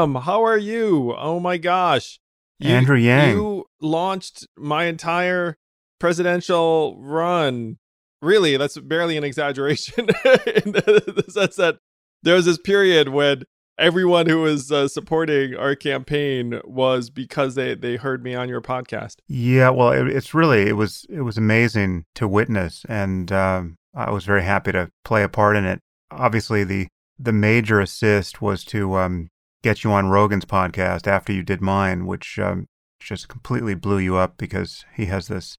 Sam, how are you? Oh my gosh. You, Andrew Yang. You launched my entire presidential run. Really, that's barely an exaggeration in the sense that there was this period when everyone who was uh, supporting our campaign was because they they heard me on your podcast. Yeah, well, it, it's really it was it was amazing to witness, and um, I was very happy to play a part in it. Obviously, the the major assist was to um, get you on Rogan's podcast after you did mine, which um, just completely blew you up because he has this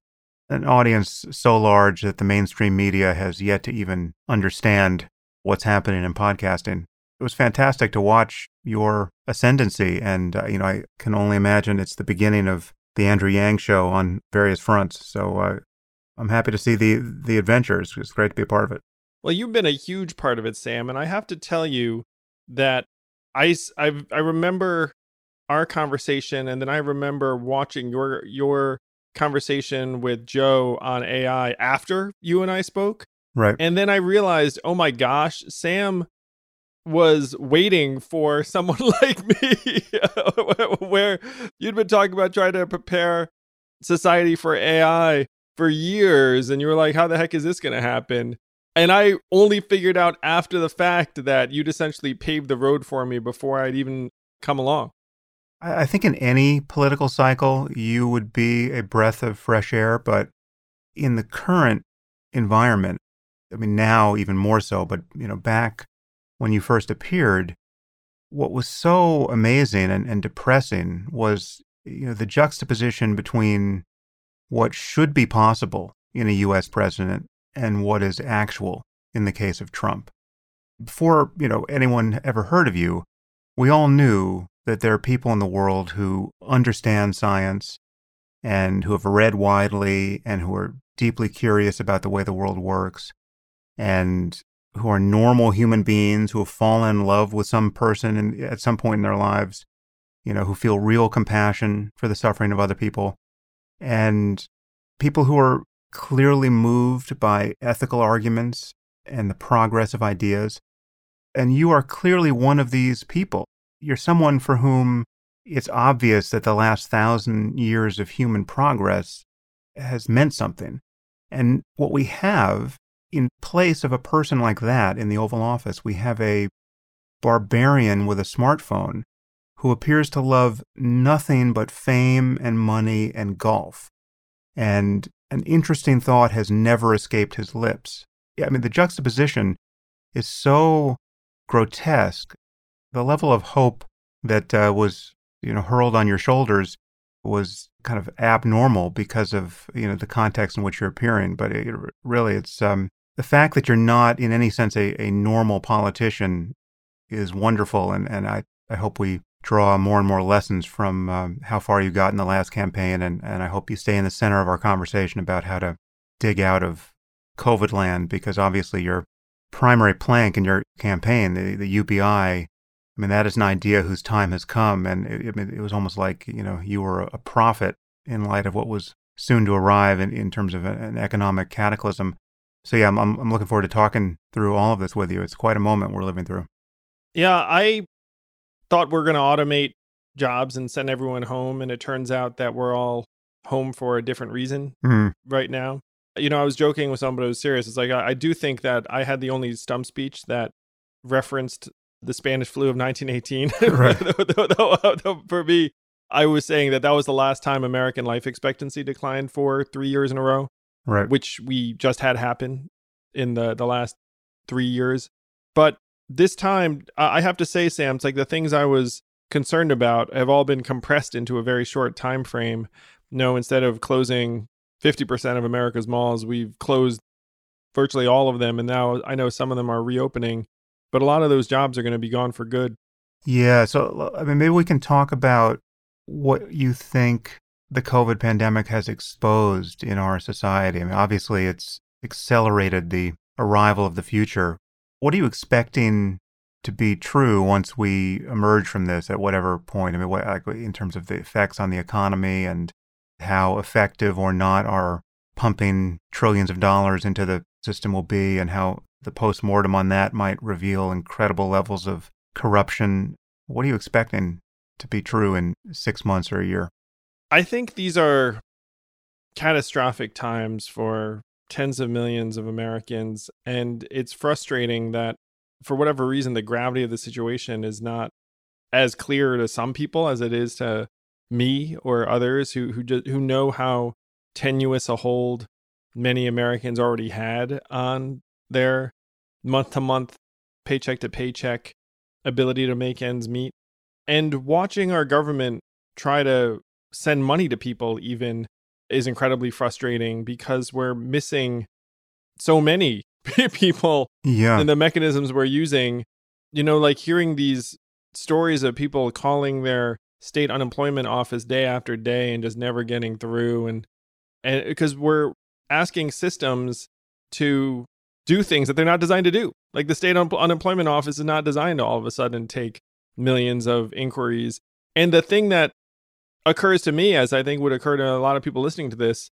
an audience so large that the mainstream media has yet to even understand what's happening in podcasting. It was fantastic to watch your ascendancy, and uh, you know I can only imagine it's the beginning of the Andrew Yang show on various fronts. So uh, I'm happy to see the the adventures. It's great to be a part of it. Well, you've been a huge part of it, Sam, and I have to tell you that I I, I remember our conversation, and then I remember watching your your conversation with Joe on AI after you and I spoke. Right. And then I realized, oh my gosh, Sam was waiting for someone like me, where you'd been talking about trying to prepare society for AI for years. And you were like, how the heck is this going to happen? And I only figured out after the fact that you'd essentially paved the road for me before I'd even come along. I think in any political cycle, you would be a breath of fresh air. But in the current environment, I mean, now even more so, but, you know, back when you first appeared, what was so amazing and, and depressing was, you know, the juxtaposition between what should be possible in a U.S. president and what is actual in the case of Trump. Before, you know, anyone ever heard of you, we all knew that there are people in the world who understand science and who have read widely and who are deeply curious about the way the world works and who are normal human beings who have fallen in love with some person in, at some point in their lives, you know, who feel real compassion for the suffering of other people, and people who are clearly moved by ethical arguments and the progress of ideas. And you are clearly one of these people you're someone for whom it's obvious that the last thousand years of human progress has meant something. And what we have in place of a person like that in the Oval Office, we have a barbarian with a smartphone who appears to love nothing but fame and money and golf. And an interesting thought has never escaped his lips. Yeah, I mean, the juxtaposition is so grotesque the level of hope that uh, was you know hurled on your shoulders was kind of abnormal because of you know the context in which you're appearing. But it, really, it's um, the fact that you're not in any sense a, a normal politician is wonderful, and and I I hope we draw more and more lessons from um, how far you got in the last campaign, and and I hope you stay in the center of our conversation about how to dig out of COVID land because obviously your primary plank in your campaign, the, the UBI, I mean, that is an idea whose time has come. And it, I mean, it was almost like, you know, you were a prophet in light of what was soon to arrive in, in terms of an economic cataclysm. So, yeah, I'm, I'm looking forward to talking through all of this with you. It's quite a moment we're living through. Yeah, I thought we are going to automate jobs and send everyone home. And it turns out that we're all home for a different reason mm-hmm. right now. You know, I was joking with someone, but it was serious. It's like, I, I do think that I had the only stump speech that referenced the Spanish flu of 1918. Right. For me, I was saying that that was the last time American life expectancy declined for three years in a row, right? Which we just had happen in the the last three years. But this time, I have to say, Sam, it's like the things I was concerned about have all been compressed into a very short time frame. no, instead of closing 50% of America's malls, we've closed virtually all of them, and now I know some of them are reopening but a lot of those jobs are going to be gone for good. Yeah. So, I mean, maybe we can talk about what you think the COVID pandemic has exposed in our society. I mean, obviously, it's accelerated the arrival of the future. What are you expecting to be true once we emerge from this at whatever point? I mean, what, like in terms of the effects on the economy and how effective or not our pumping trillions of dollars into the system will be, and how the post-mortem on that might reveal incredible levels of corruption. What are you expecting to be true in six months or a year? I think these are catastrophic times for tens of millions of Americans. And it's frustrating that, for whatever reason, the gravity of the situation is not as clear to some people as it is to me or others who who just, who know how tenuous a hold many Americans already had on their month to month, paycheck to paycheck ability to make ends meet. And watching our government try to send money to people, even, is incredibly frustrating because we're missing so many people yeah. and the mechanisms we're using. You know, like hearing these stories of people calling their state unemployment office day after day and just never getting through and and because we're asking systems to do things that they're not designed to do. Like the state un- unemployment office is not designed to all of a sudden take millions of inquiries. And the thing that occurs to me, as I think would occur to a lot of people listening to this,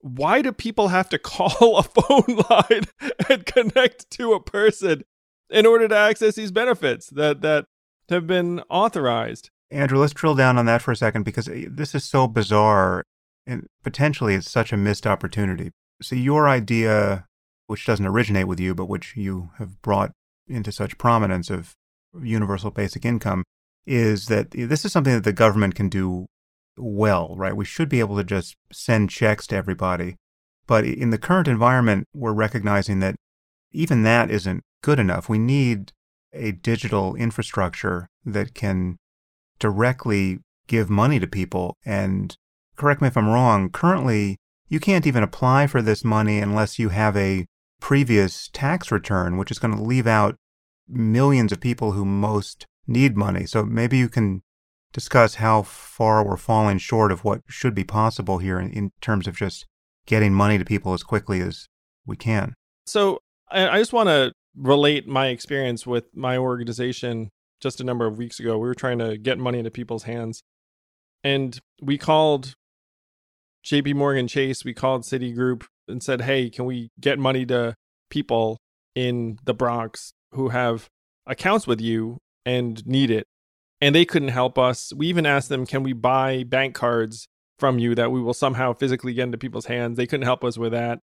why do people have to call a phone line and connect to a person in order to access these benefits that that have been authorized? Andrew, let's drill down on that for a second because eh, this is so bizarre and potentially it's such a missed opportunity. So your idea which doesn't originate with you, but which you have brought into such prominence of universal basic income, is that this is something that the government can do well, right? We should be able to just send checks to everybody. But in the current environment, we're recognizing that even that isn't good enough. We need a digital infrastructure that can directly give money to people. And correct me if I'm wrong, currently, you can't even apply for this money unless you have a previous tax return, which is going to leave out millions of people who most need money. So maybe you can discuss how far we're falling short of what should be possible here in, in terms of just getting money to people as quickly as we can. So I just want to relate my experience with my organization just a number of weeks ago. We were trying to get money into people's hands. And we called JP Morgan Chase, we called Citigroup, and said, "Hey, can we get money to people in the Bronx who have accounts with you and need it?" And they couldn't help us. We even asked them, "Can we buy bank cards from you that we will somehow physically get into people's hands?" They couldn't help us with that.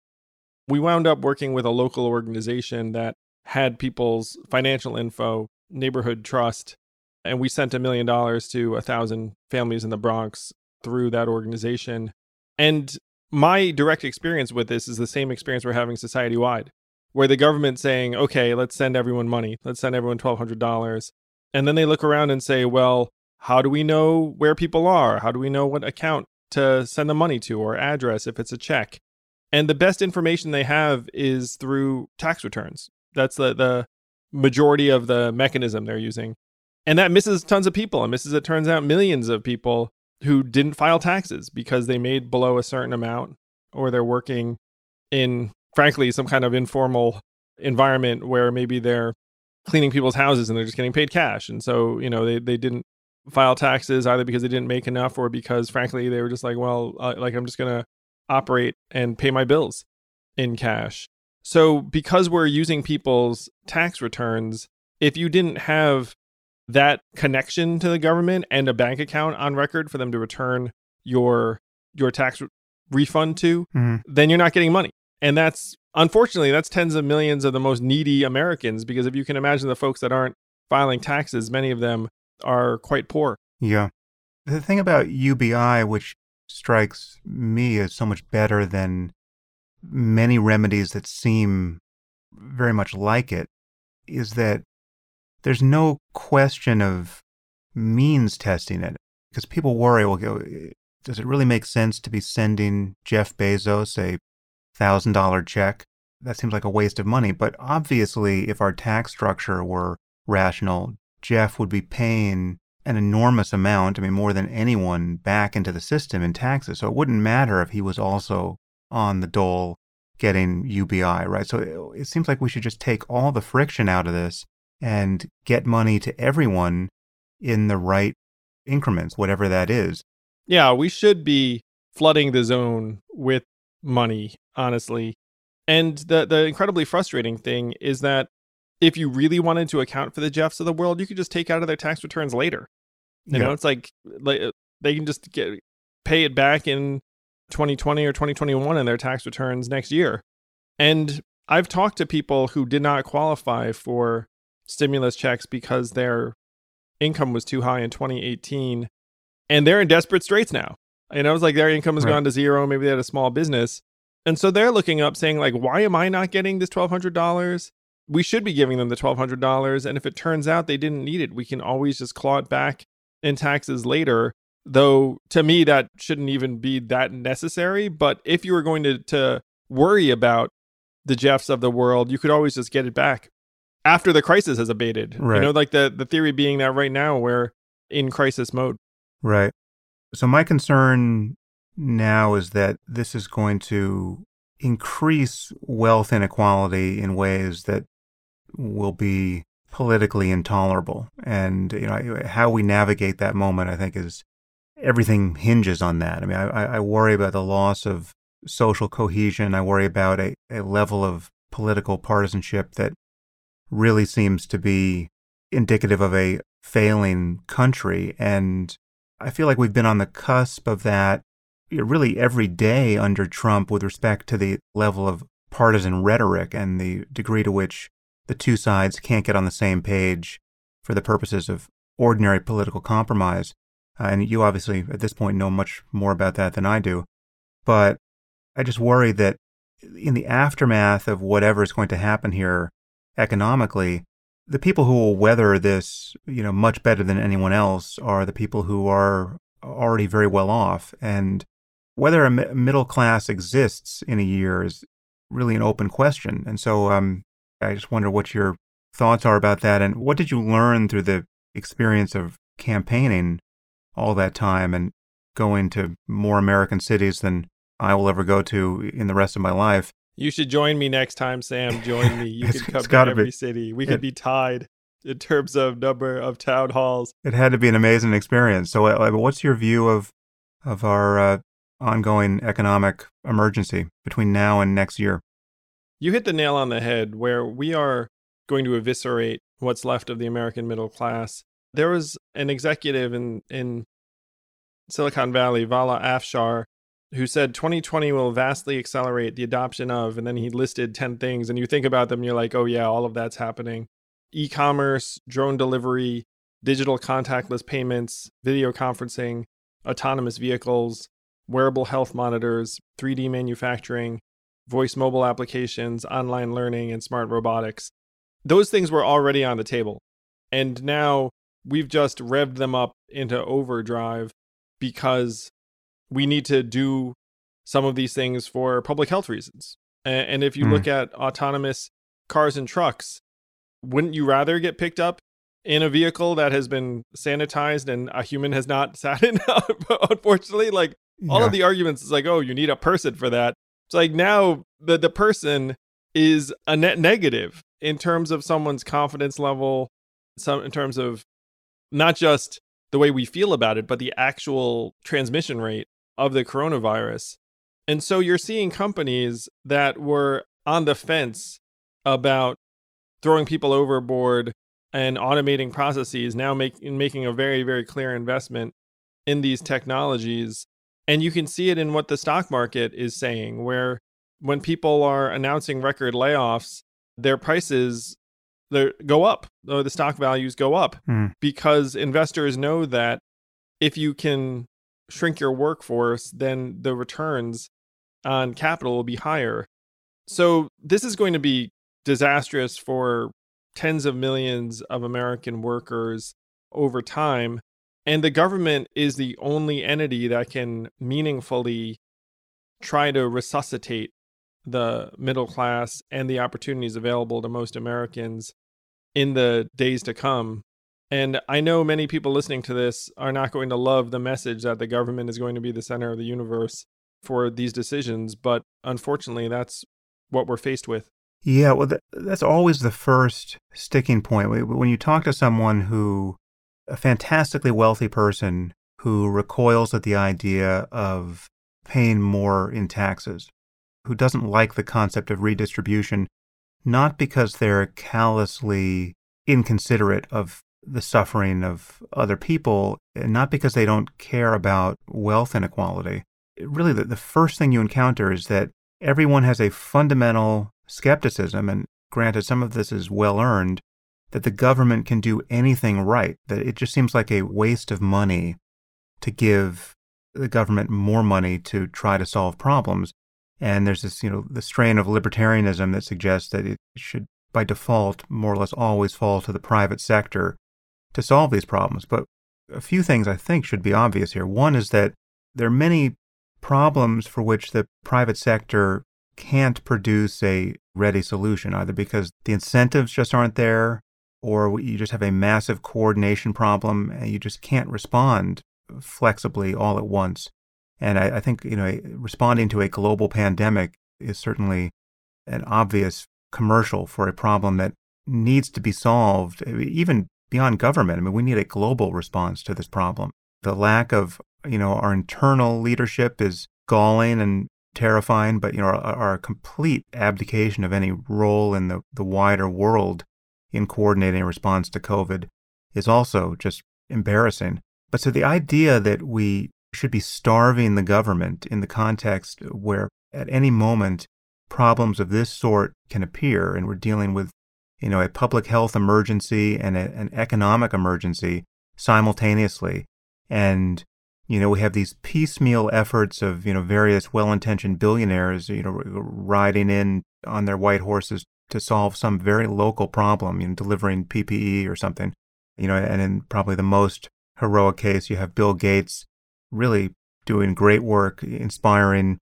We wound up working with a local organization that had people's financial info, neighborhood trust, and we sent a million dollars to a thousand families in the Bronx through that organization. And my direct experience with this is the same experience we're having society wide, where the government's saying, okay, let's send everyone money, let's send everyone $1,200. And then they look around and say, well, how do we know where people are? How do we know what account to send the money to or address if it's a check? And the best information they have is through tax returns. That's the, the majority of the mechanism they're using. And that misses tons of people and misses, it turns out, millions of people who didn't file taxes because they made below a certain amount or they're working in frankly some kind of informal environment where maybe they're cleaning people's houses and they're just getting paid cash and so you know they, they didn't file taxes either because they didn't make enough or because frankly they were just like well uh, like i'm just going to operate and pay my bills in cash so because we're using people's tax returns if you didn't have that connection to the government and a bank account on record for them to return your your tax re- refund to, mm-hmm. then you're not getting money. And that's unfortunately that's tens of millions of the most needy Americans because if you can imagine the folks that aren't filing taxes, many of them are quite poor. Yeah. The thing about UBI which strikes me as so much better than many remedies that seem very much like it is that there's no question of means testing it because people worry, well, does it really make sense to be sending Jeff Bezos a thousand dollar check? That seems like a waste of money. But obviously, if our tax structure were rational, Jeff would be paying an enormous amount, I mean, more than anyone, back into the system in taxes. So it wouldn't matter if he was also on the dole getting UBI, right? So it seems like we should just take all the friction out of this and get money to everyone in the right increments, whatever that is. Yeah, we should be flooding the zone with money, honestly. And the the incredibly frustrating thing is that if you really wanted to account for the Jeffs of the world, you could just take out of their tax returns later. You Yeah. know, it's like like uh, they can just get pay it back in 2020 or 2021 in their tax returns next year. And I've talked to people who did not qualify for stimulus checks because their income was too high in 2018 and they're in desperate straits now. And I was like their income has Right. gone to zero, maybe they had a small business. And so they're looking up saying like why am I not getting this $1200? We should be giving them the $1200 and if it turns out they didn't need it, we can always just claw it back in taxes later. Though to me that shouldn't even be that necessary, but if you were going to to worry about the Jeffs of the world, you could always just get it back after the crisis has abated. Right. You know, like the the theory being that right now we're in crisis mode. Right. So my concern now is that this is going to increase wealth inequality in ways that will be politically intolerable. And you know how we navigate that moment, I think, is everything hinges on that. I mean, I, I worry about the loss of social cohesion. I worry about a, a level of political partisanship that really seems to be indicative of a failing country. And I feel like we've been on the cusp of that really every day under Trump with respect to the level of partisan rhetoric and the degree to which the two sides can't get on the same page for the purposes of ordinary political compromise. Uh, and you obviously, at this point, know much more about that than I do. But I just worry that in the aftermath of whatever is going to happen here economically, the people who will weather this, you know, much better than anyone else are the people who are already very well off. And whether a middle class exists in a year is really an open question. And so um, I just wonder what your thoughts are about that. And what did you learn through the experience of campaigning all that time and going to more American cities than I will ever go to in the rest of my life? You should join me next time, Sam. Join me. You could cover every be. city. We could be tied in terms of number of town halls. It had to be an amazing experience. So, uh, what's your view of of our uh, ongoing economic emergency between now and next year? You hit the nail on the head where we are going to eviscerate what's left of the American middle class. There was an executive in, in Silicon Valley, Vala Afshar, who said 2020 will vastly accelerate the adoption of, and then he listed 10 things. And you think about them, you're like, oh, yeah, all of that's happening. E commerce, drone delivery, digital contactless payments, video conferencing, autonomous vehicles, wearable health monitors, 3D manufacturing, voice mobile applications, online learning, and smart robotics. Those things were already on the table. And now we've just revved them up into overdrive because we need to do some of these things for public health reasons. And if you Hmm. look at autonomous cars and trucks, wouldn't you rather get picked up in a vehicle that has been sanitized and a human has not sat in? Unfortunately, like all Yeah. of the arguments is like, oh, you need a person for that. It's like now the the person is a net negative in terms of someone's confidence level, some in terms of not just the way we feel about it, but the actual transmission rate of the coronavirus. And so you're seeing companies that were on the fence about throwing people overboard and automating processes now make, making a very, very clear investment in these technologies. And you can see it in what the stock market is saying, where when people are announcing record layoffs, their prices they go up, or the stock values go up Hmm. because investors know that if you can shrink your workforce, then the returns on capital will be higher. So this is going to be disastrous for tens of millions of American workers over time. And the government is the only entity that can meaningfully try to resuscitate the middle class and the opportunities available to most Americans in the days to come. And I know many people listening to this are not going to love the message that the government is going to be the center of the universe for these decisions, but unfortunately, that's what we're faced with. Yeah, well, that's always the first sticking point. When- you talk to someone who, a fantastically wealthy person who recoils at the idea of paying more in taxes, who doesn't like the concept of redistribution, not because they're callously inconsiderate of the suffering of other people, not because they don't care about wealth inequality. Really, the, the first thing you encounter is that everyone has a fundamental skepticism, and granted, some of this is well earned, that the government can do anything right, that it just seems like a waste of money to give the government more money to try to solve problems. And there's this, you know, the strain of libertarianism that suggests that it should, by default, more or less always fall to the private sector to solve these problems. But a few things I think should be obvious here. One is that there are many problems for which the private sector can't produce a ready solution, either because the incentives just aren't there, or you just have a massive coordination problem and you just can't respond flexibly all at once. And I, I think, you know, responding to a global pandemic is certainly an obvious commercial for a problem that needs to be solved, eh, even beyond government. I mean, we need a global response to this problem. The lack of, you know, our internal leadership is galling and terrifying, but, you know, our, our complete abdication of any role in the, the wider world in coordinating a response to COVID is also just embarrassing. But so the idea that we should be starving the government in the context where at any moment problems of this sort can appear and we're dealing with you know a public health emergency and a, an economic emergency simultaneously and you know we have these piecemeal efforts of you know various well-intentioned billionaires you know riding in on their white horses to solve some very local problem you know delivering PPE or something you know and in probably the most heroic case, you have Bill Gates really doing great work, inspiring,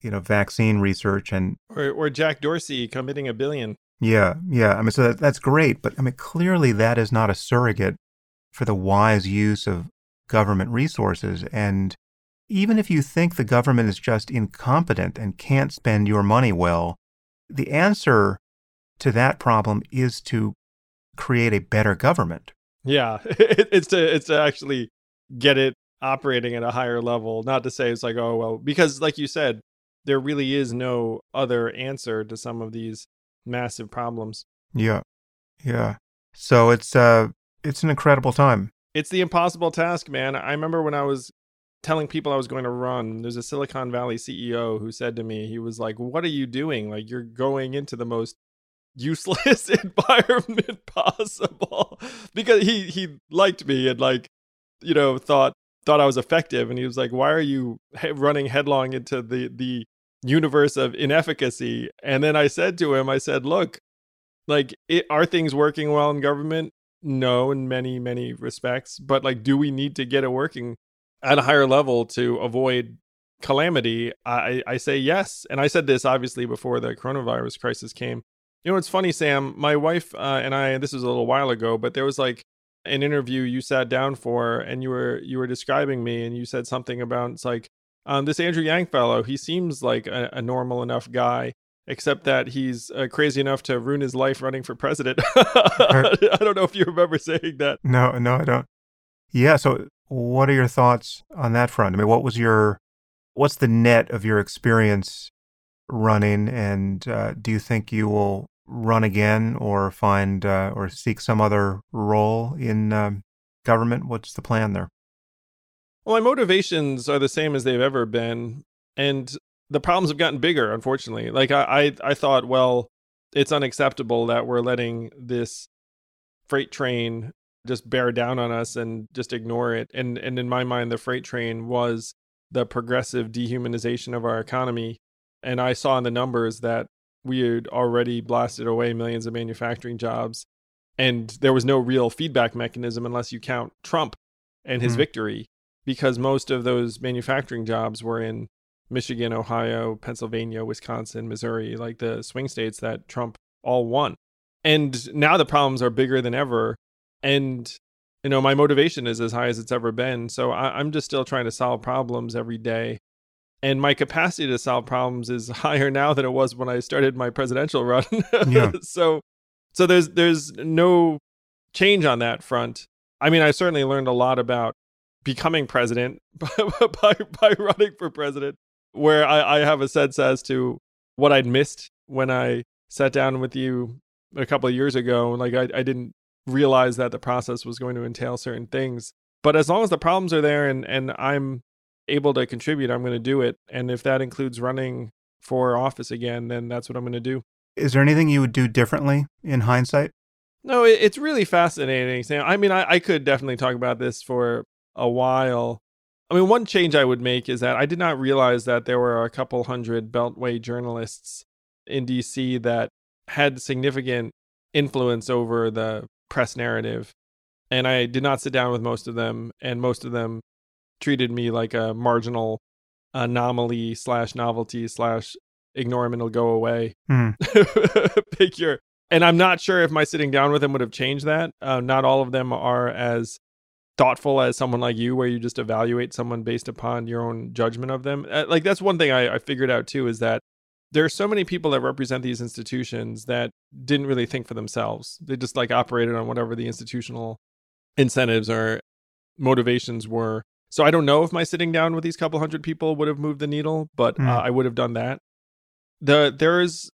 you know, vaccine research and or, or Jack Dorsey committing a billion. Yeah, yeah. I mean, so that, that's great, but I mean, clearly that is not a surrogate for the wise use of government resources. And even if you think the government is just incompetent and can't spend your money well, the answer to that problem is to create a better government, yeah, it's to it's to actually get it operating at a higher level. Not to say it's like oh well, because like you said, there really is no other answer to some of these massive problems. Yeah, yeah. So it's uh it's an incredible time. It's the impossible task, man. I remember when I was telling people I was going to run, there's a Silicon Valley CEO who said to me, he was like, What are you doing? Like, you're going into the most useless environment possible. Because he he liked me and like you know thought thought I was effective. And he was like why are you running headlong into the the universe of inefficacy? And then I said to him I said look like it, are things working well in government? No in many many respects. But like do we need to get it working at a higher level to avoid calamity? I i say yes. And i said this obviously before the coronavirus crisis came you know, it's funny, Sam. My wife uh, and I. This was a little while ago, but there was like an interview you sat down for, and you were you were describing me, and you said something about it's like um, this Andrew Yang fellow. He seems like a, a normal enough guy, except that he's uh, crazy enough to ruin his life running for president. I don't know if you remember saying that. No, no, I don't. Yeah. So, what are your thoughts on that front? I mean, what was your what's the net of your experience running, and uh, do you think you will run again or find uh, or seek some other role in um, government? What's the plan there? Well, my motivations are the same as they've ever been, and the problems have gotten bigger. Unfortunately, like I, I, I thought, well, it's unacceptable that we're letting this freight train just bear down on us and just ignore it. And and in my mind, the freight train was the progressive dehumanization of our economy. And I saw in the numbers that we had already blasted away millions of manufacturing jobs and there was no real feedback mechanism unless you count Trump and his mm. victory because most of those manufacturing jobs were in Michigan, Ohio, Pennsylvania, Wisconsin, Missouri, like the swing states that Trump all won. And now the problems are bigger than ever. And, you know, my motivation is as high as it's ever been. So I, am just still trying to solve problems every day and my capacity to solve problems is higher now than it was when I started my presidential run. yeah. so so there's there's no change on that front. I mean, I certainly learned a lot about becoming president by by, by running for president, where I, I have a sense as to what I'd missed when I sat down with you a couple of years ago. Like I, I didn't realize that the process was going to entail certain things. But as long as the problems are there and, and I'm able to contribute, I'm going to do it. And if that includes running for office again, then that's what I'm going to do. Is there anything you would do differently in hindsight? No, it, it's really fascinating. Sam. I mean, I, I could definitely talk about this for a while. I mean, one change I would make is that I did not realize that there were a couple hundred Beltway journalists in DC that had significant influence over the press narrative. And I did not sit down with most of them, and most of them treated me like a marginal anomaly slash novelty slash ignore him and it'll go away Mm. figure. And I'm not sure if my sitting down with him would have changed that. Uh, not all of them are as thoughtful as someone like you, where you just evaluate someone based upon your own judgment of them. Uh, like that's one thing I, I figured out too is that there are so many people that represent these institutions that didn't really think for themselves. They just like operated on whatever the institutional incentives or motivations were. So I don't know if my sitting down with these couple hundred people would have moved the needle, but Mm. uh, I would have done that. The there is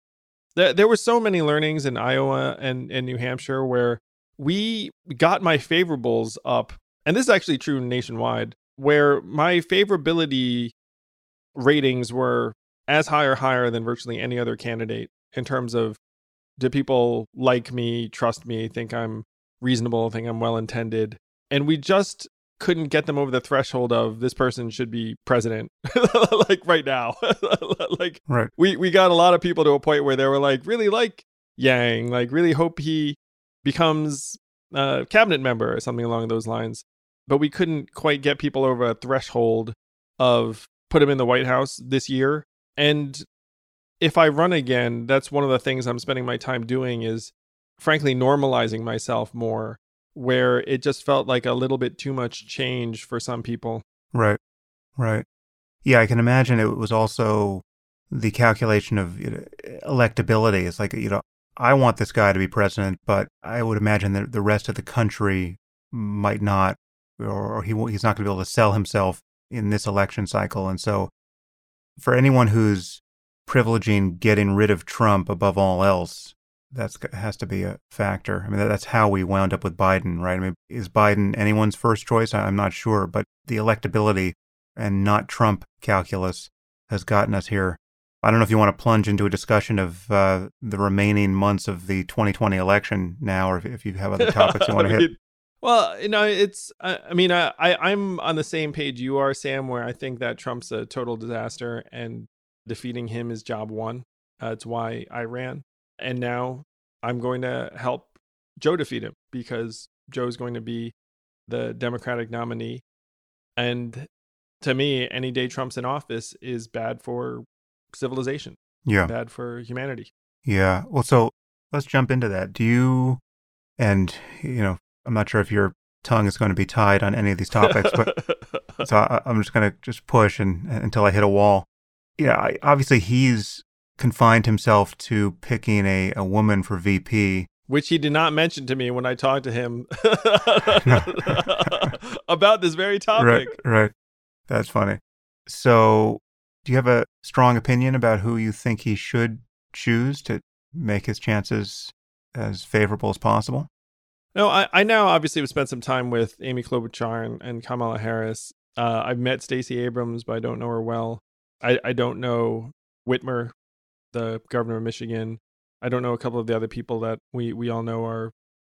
there, there were so many learnings in Iowa and, and New Hampshire where we got my favorables up, and this is actually true nationwide, where my favorability ratings were as high or higher than virtually any other candidate in terms of do people like me, trust me, think I'm reasonable, think I'm well intended. And we just couldn't get them over the threshold of this person should be president like right now. like Right. we we got a lot of people to a point where they were like really like Yang, like really hope he becomes a cabinet member or something along those lines. But we couldn't quite get people over a threshold of put him in the White House this year. And if I run again, that's one of the things I'm spending my time doing is frankly normalizing myself more where it just felt like a little bit too much change for some people. Right. Right. Yeah, I can imagine it was also the calculation of you know, electability. It's like, you know, I want this guy to be president, but I would imagine that the rest of the country might not, or he he's not going to be able to sell himself in this election cycle. And so, for anyone who's privileging getting rid of Trump above all else, that's has to be a factor. I mean, that- that's how we wound up with Biden, right? I mean, is Biden anyone's first choice? I'm not sure, but the electability and not Trump calculus has gotten us here. I don't know if you want to plunge into a discussion of uh, the remaining months of the 2020 election now, or if, if you have other topics you want to hit. Well, you know, it's. I, I mean, I, I I'm on the same page you are, Sam. Where I think that Trump's a total disaster, and defeating him is job one. Uh, it's why I ran, and now I'm going to help Joe defeat him because Joe's going to be the Democratic nominee, and to me, any day Trump's in office is bad for civilization, Yeah. bad for humanity. Yeah. Well, so let's jump into that. Do you, and, you know, I'm not sure if your tongue is going to be tied on any of these topics, but so I, I'm just going to just push and, until I hit a wall. Yeah. I, obviously, he's confined himself to picking a, a woman for VP. which he did not mention to me when I talked to him about this very topic. Right. Right. That's funny. So, do you have a strong opinion about who you think he should choose to make his chances as favorable as possible? No, I, I now obviously have spent some time with Amy Klobuchar and, and Kamala Harris. Uh, I've met Stacey Abrams, but I don't know her well. I, I don't know Whitmer, the governor of Michigan. I don't know a couple of the other people that we, we all know are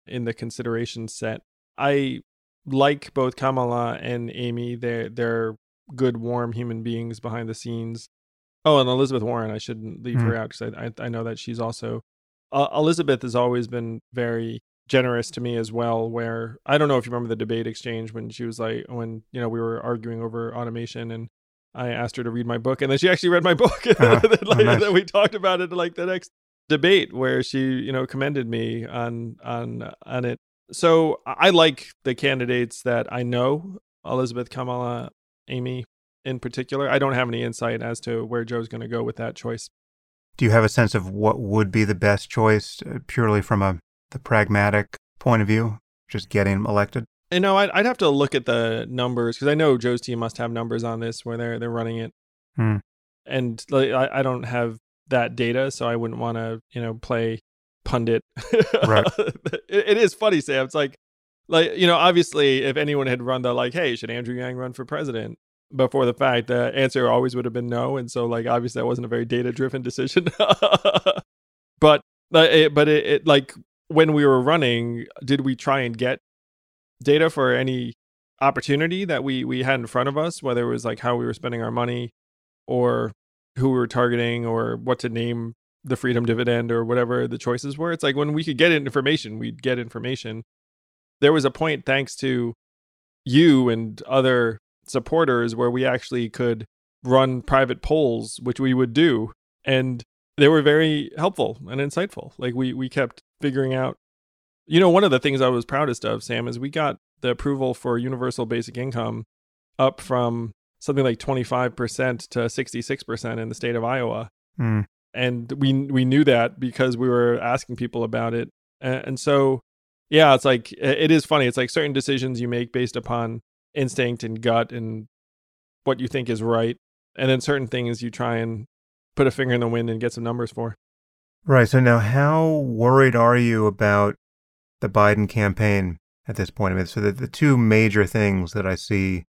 in the consideration set. I like both Kamala and Amy. They're they're good, warm human beings behind the scenes. Oh, and Elizabeth Warren, I shouldn't leave her out because I, I I know that she's also uh, Elizabeth has always been very generous to me as well. Where I don't know if you remember the debate exchange when she was like when you know we were arguing over automation and I asked her to read my book and then she actually read my book and Uh-huh. then, like, Oh, nice. then we talked about it like the next debate where she you know commended me on on on it so i like the candidates that i know elizabeth kamala amy in particular i don't have any insight as to where joe's going to go with that choice Do you have a sense of what would be the best choice uh, purely from a the pragmatic point of view, just getting elected? You know i'd, I'd have to look at the numbers because i know joe's team must have numbers on this where they're they're running it Hmm. and like, I, I don't have that data, so I wouldn't want to, you know, play pundit. Right. it, it is funny, Sam. It's like, like you know, obviously, if anyone had run the like, hey, should Andrew Yang run for president? Before the fact, the answer always would have been no, and so like obviously that wasn't a very data driven decision. but it, but it, it like when we were running, did we try and get data for any opportunity that we we had in front of us, whether it was like how we were spending our money, or who we were targeting, or what to name the freedom dividend, or whatever the choices were? It's like when we could get information, we'd get information. There was a point, thanks to you and other supporters, where we actually could run private polls, which we would do, and they were very helpful and insightful. Like we we kept figuring out. You know, one of the things I was proudest of, Sam, is we got the approval for universal basic income up from something like 25% to 66% in the state of Iowa. Mm. And we we knew that because we were asking people about it. And, and so yeah, it's like it is funny. It's like certain decisions you make based upon instinct and gut and what you think is right. And then certain things you try and put a finger in the wind and get some numbers for. Right. So now, how worried are you about the Biden campaign at this point? I mean, so the, the two major things that I see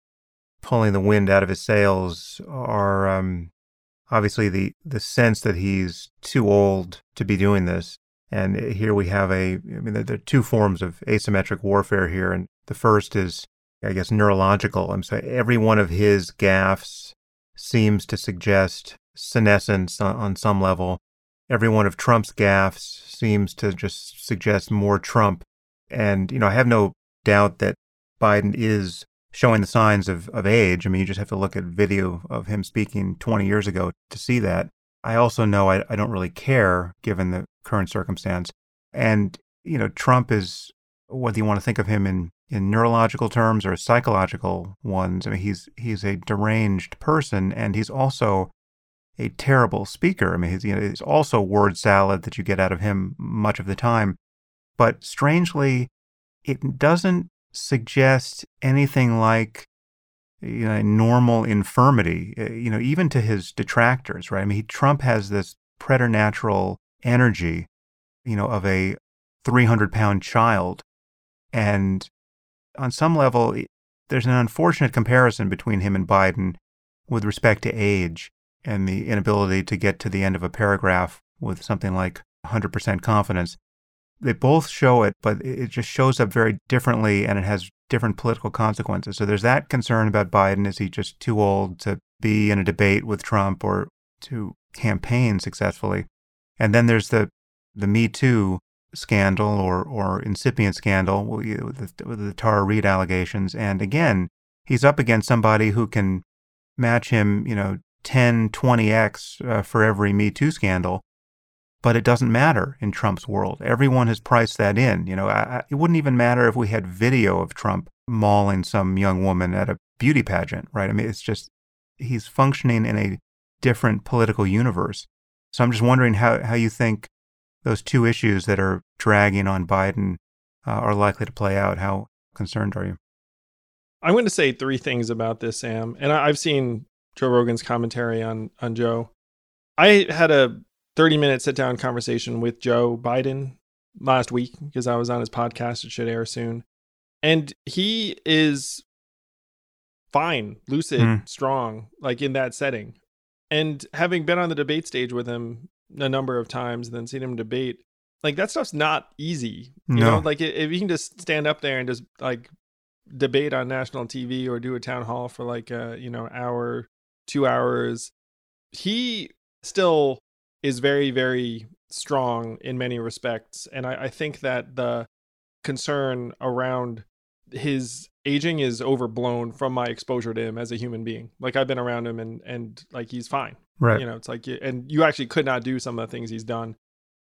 pulling the wind out of his sails are um, obviously the the sense that he's too old to be doing this. And here we have a, I mean, there, there are two forms of asymmetric warfare here. And the first is, I guess, neurological. I'm saying every one of his gaffes seems to suggest senescence on, on some level. Every one of Trump's gaffes seems to just suggest more Trump. And, you know, I have no doubt that Biden is showing the signs of, of age. I mean, you just have to look at video of him speaking 20 years ago to see that. I also know I, I don't really care given the current circumstance. And, you know, Trump is, whether you want to think of him in, in neurological terms or psychological ones, I mean, he's, he's a deranged person and he's also a terrible speaker. I mean, he's, you know, it's also word salad that you get out of him much of the time. But strangely, it doesn't suggest anything like you know, normal infirmity, uh, you know, even to his detractors, right? I mean, he, Trump has this preternatural energy, you know, of a 300 pound child. And on some level, there's an unfortunate comparison between him and Biden with respect to age and the inability to get to the end of a paragraph with something like 100% confidence. They both show it, but it just shows up very differently and it has different political consequences. So there's that concern about Biden. Is he just too old to be in a debate with Trump or to campaign successfully? And then there's the, the Me Too scandal or, or incipient scandal with the, the Tara Reade allegations. And again, he's up against somebody who can match him, you know, 10, 20x uh, for every Me Too scandal. But it doesn't matter in Trump's world. Everyone has priced that in. You know, I, it wouldn't even matter if we had video of Trump mauling some young woman at a beauty pageant, right? I mean, it's just he's functioning in a different political universe. So I'm just wondering how, how you think those two issues that are dragging on Biden uh, are likely to play out. How concerned are you? I'm going to say three things about this, Sam. And I've seen Joe Rogan's commentary on on Joe. I had a 30 minute sit down conversation with Joe Biden last week because I was on his podcast. It should air soon. And he is fine, lucid, mm. strong, like in that setting. And having been on the debate stage with him a number of times and then seen him debate, like that stuff's not easy. You no. know, like if you can just stand up there and just like debate on national TV or do a town hall for like a, you know, hour two hours. He still is very, very strong in many respects. And I, I think that the concern around his aging is overblown from my exposure to him as a human being. Like I've been around him and and like he's fine. Right. You know, it's like and you actually could not do some of the things he's done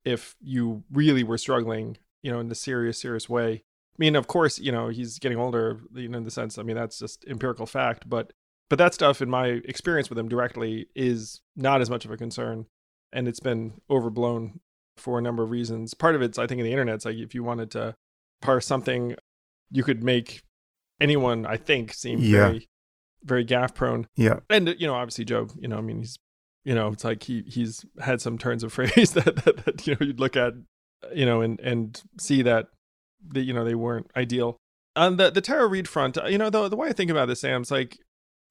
if you really were struggling, you know, in the serious, serious way. I mean, of course, you know, he's getting older, you know, in the sense, I mean, that's just empirical fact, but but that stuff, in my experience with them directly, is not as much of a concern, and it's been overblown for a number of reasons. Part of it's, I think, in the internet. It's like if you wanted to parse something, you could make anyone, I think, seem yeah. very, very gaffe prone. Yeah, and you know, obviously, Joe. You know, I mean, he's you know, it's like he he's had some turns of phrase that, that, that you know you'd look at, you know, and and see that that, you know they weren't ideal. On the the Tara Reade front, uh, you know, the the way I think about this, Sam's like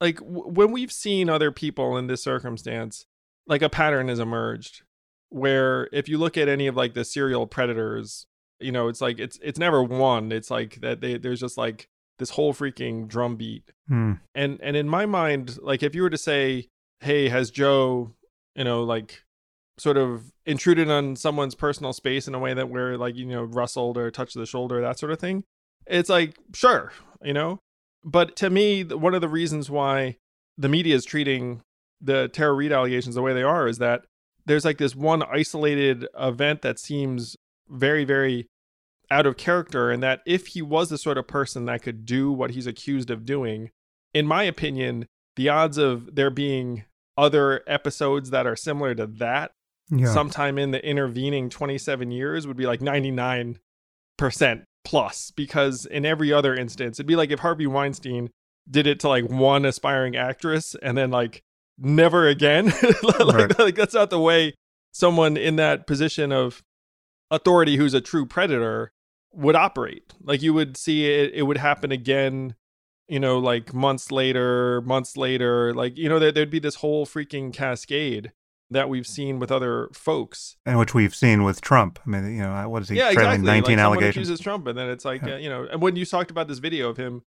like w- when we've seen other people in this circumstance, like a pattern has emerged where if you look at any of like the serial predators, you know, it's like it's it's never one. It's like that they there's just like this whole freaking drumbeat. Hmm. And and in my mind, like if you were to say, "Hey, has Joe, you know, like sort of intruded on someone's personal space in a way that where like, you know, rustled or touched the shoulder, that sort of thing?" It's like, sure, you know. But to me, one of the reasons why the media is treating the Tara Reade allegations the way they are is that there's like this one isolated event that seems very, very out of character, and that if he was the sort of person that could do what he's accused of doing, in my opinion, the odds of there being other episodes that are similar to that Yeah. sometime in the intervening 27 years would be like 99% plus because in every other instance it'd be like if Harvey Weinstein did it to like one aspiring actress and then like never again like, Right. like that's not the way someone in that position of authority who's a true predator would operate like you would see it it would happen again you know like months later months later like you know there, there'd be this whole freaking cascade that we've seen with other folks and which we've seen with Trump. I mean, you know, what is he yeah exactly 19 like allegations? accuses trump and then it's like Yeah. uh, you know and when you talked about this video of him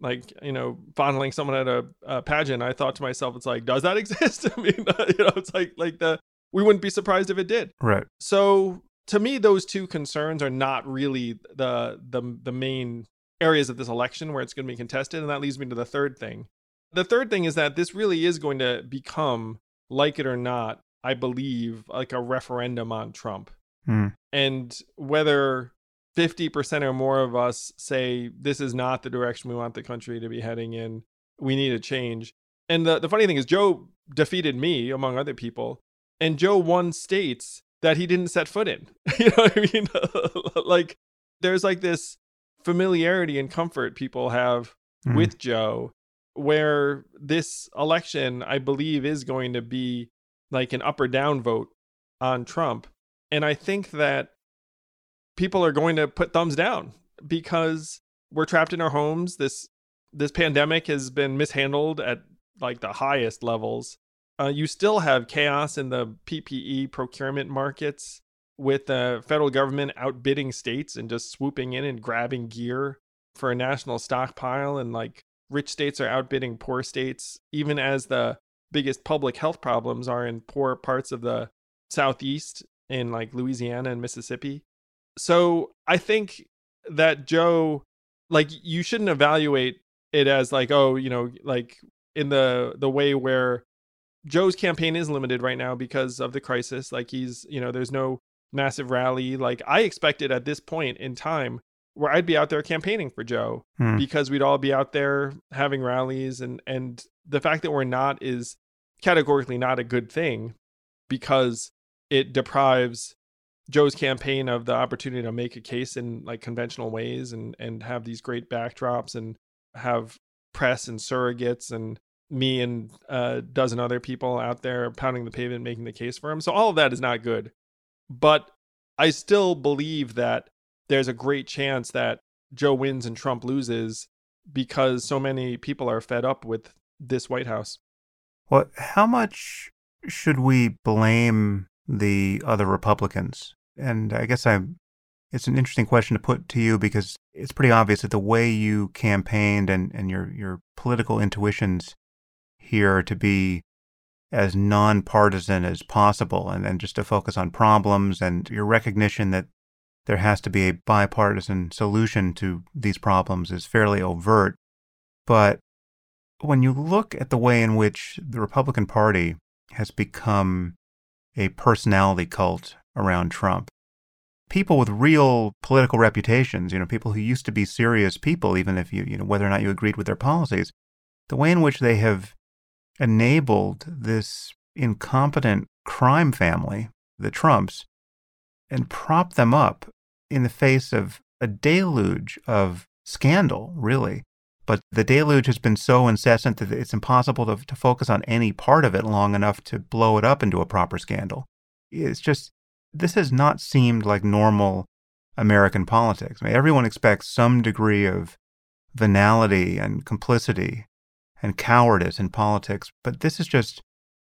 like you know fondling someone at a, a pageant i thought to myself it's like does that exist i mean you know it's like like the we wouldn't be surprised if it did Right. so to me those two concerns are not really the the the main areas of this election where it's going to be contested and that leads me to the third thing the third thing is that this really is going to become like it or not i believe like a referendum on trump Hmm. and whether 50% or more of us say this is not the direction we want the country to be heading in we need a change and the, the funny thing is joe defeated me among other people and joe won states that he didn't set foot in you know what i mean like there's like this familiarity and comfort people have Hmm. with joe where this election i believe is going to be like an up or down vote on trump and I think that people are going to put thumbs down because we're trapped in our homes. This this pandemic has been mishandled at like the highest levels. Uh, you still have chaos in the PPE procurement markets with the federal government outbidding states and just swooping in and grabbing gear for a national stockpile and like rich states are outbidding poor states even as the biggest public health problems are in poor parts of the southeast in like Louisiana and Mississippi. So I think that Joe, like, you shouldn't evaluate it as like, oh, you know, like in the the way where Joe's campaign is limited right now because of the crisis. Like he's, you know, there's no massive rally. Like I expected at this point in time where I'd be out there campaigning for Joe Hmm. because we'd all be out there having rallies and and the fact that we're not is categorically not a good thing because it deprives Joe's campaign of the opportunity to make a case in like conventional ways and and have these great backdrops and have press and surrogates and me and a dozen other people out there pounding the pavement making the case for him. So all of that is not good. But I still believe that there's a great chance that Joe wins and Trump loses because so many people are fed up with this White House. Well, how much should we blame the other Republicans? And I guess I'm. It's an interesting question to put to you because it's pretty obvious that the way you campaigned and, and your, your political intuitions here to be as nonpartisan as possible and then just to focus on problems and your recognition that there has to be a bipartisan solution to these problems is fairly overt. But when you look at the way in which the Republican Party has become a personality cult around Trump, people with real political reputations, you know, people who used to be serious people, even if you, you know, whether or not you agreed with their policies, the way in which they have enabled this incompetent crime family, the Trumps, and propped them up in the face of a deluge of scandal, really, but the deluge has been so incessant that it's impossible to, to focus on any part of it long enough to blow it up into a proper scandal. It's just, this has not seemed like normal American politics. I mean, everyone expects some degree of venality and complicity and cowardice in politics, but this is just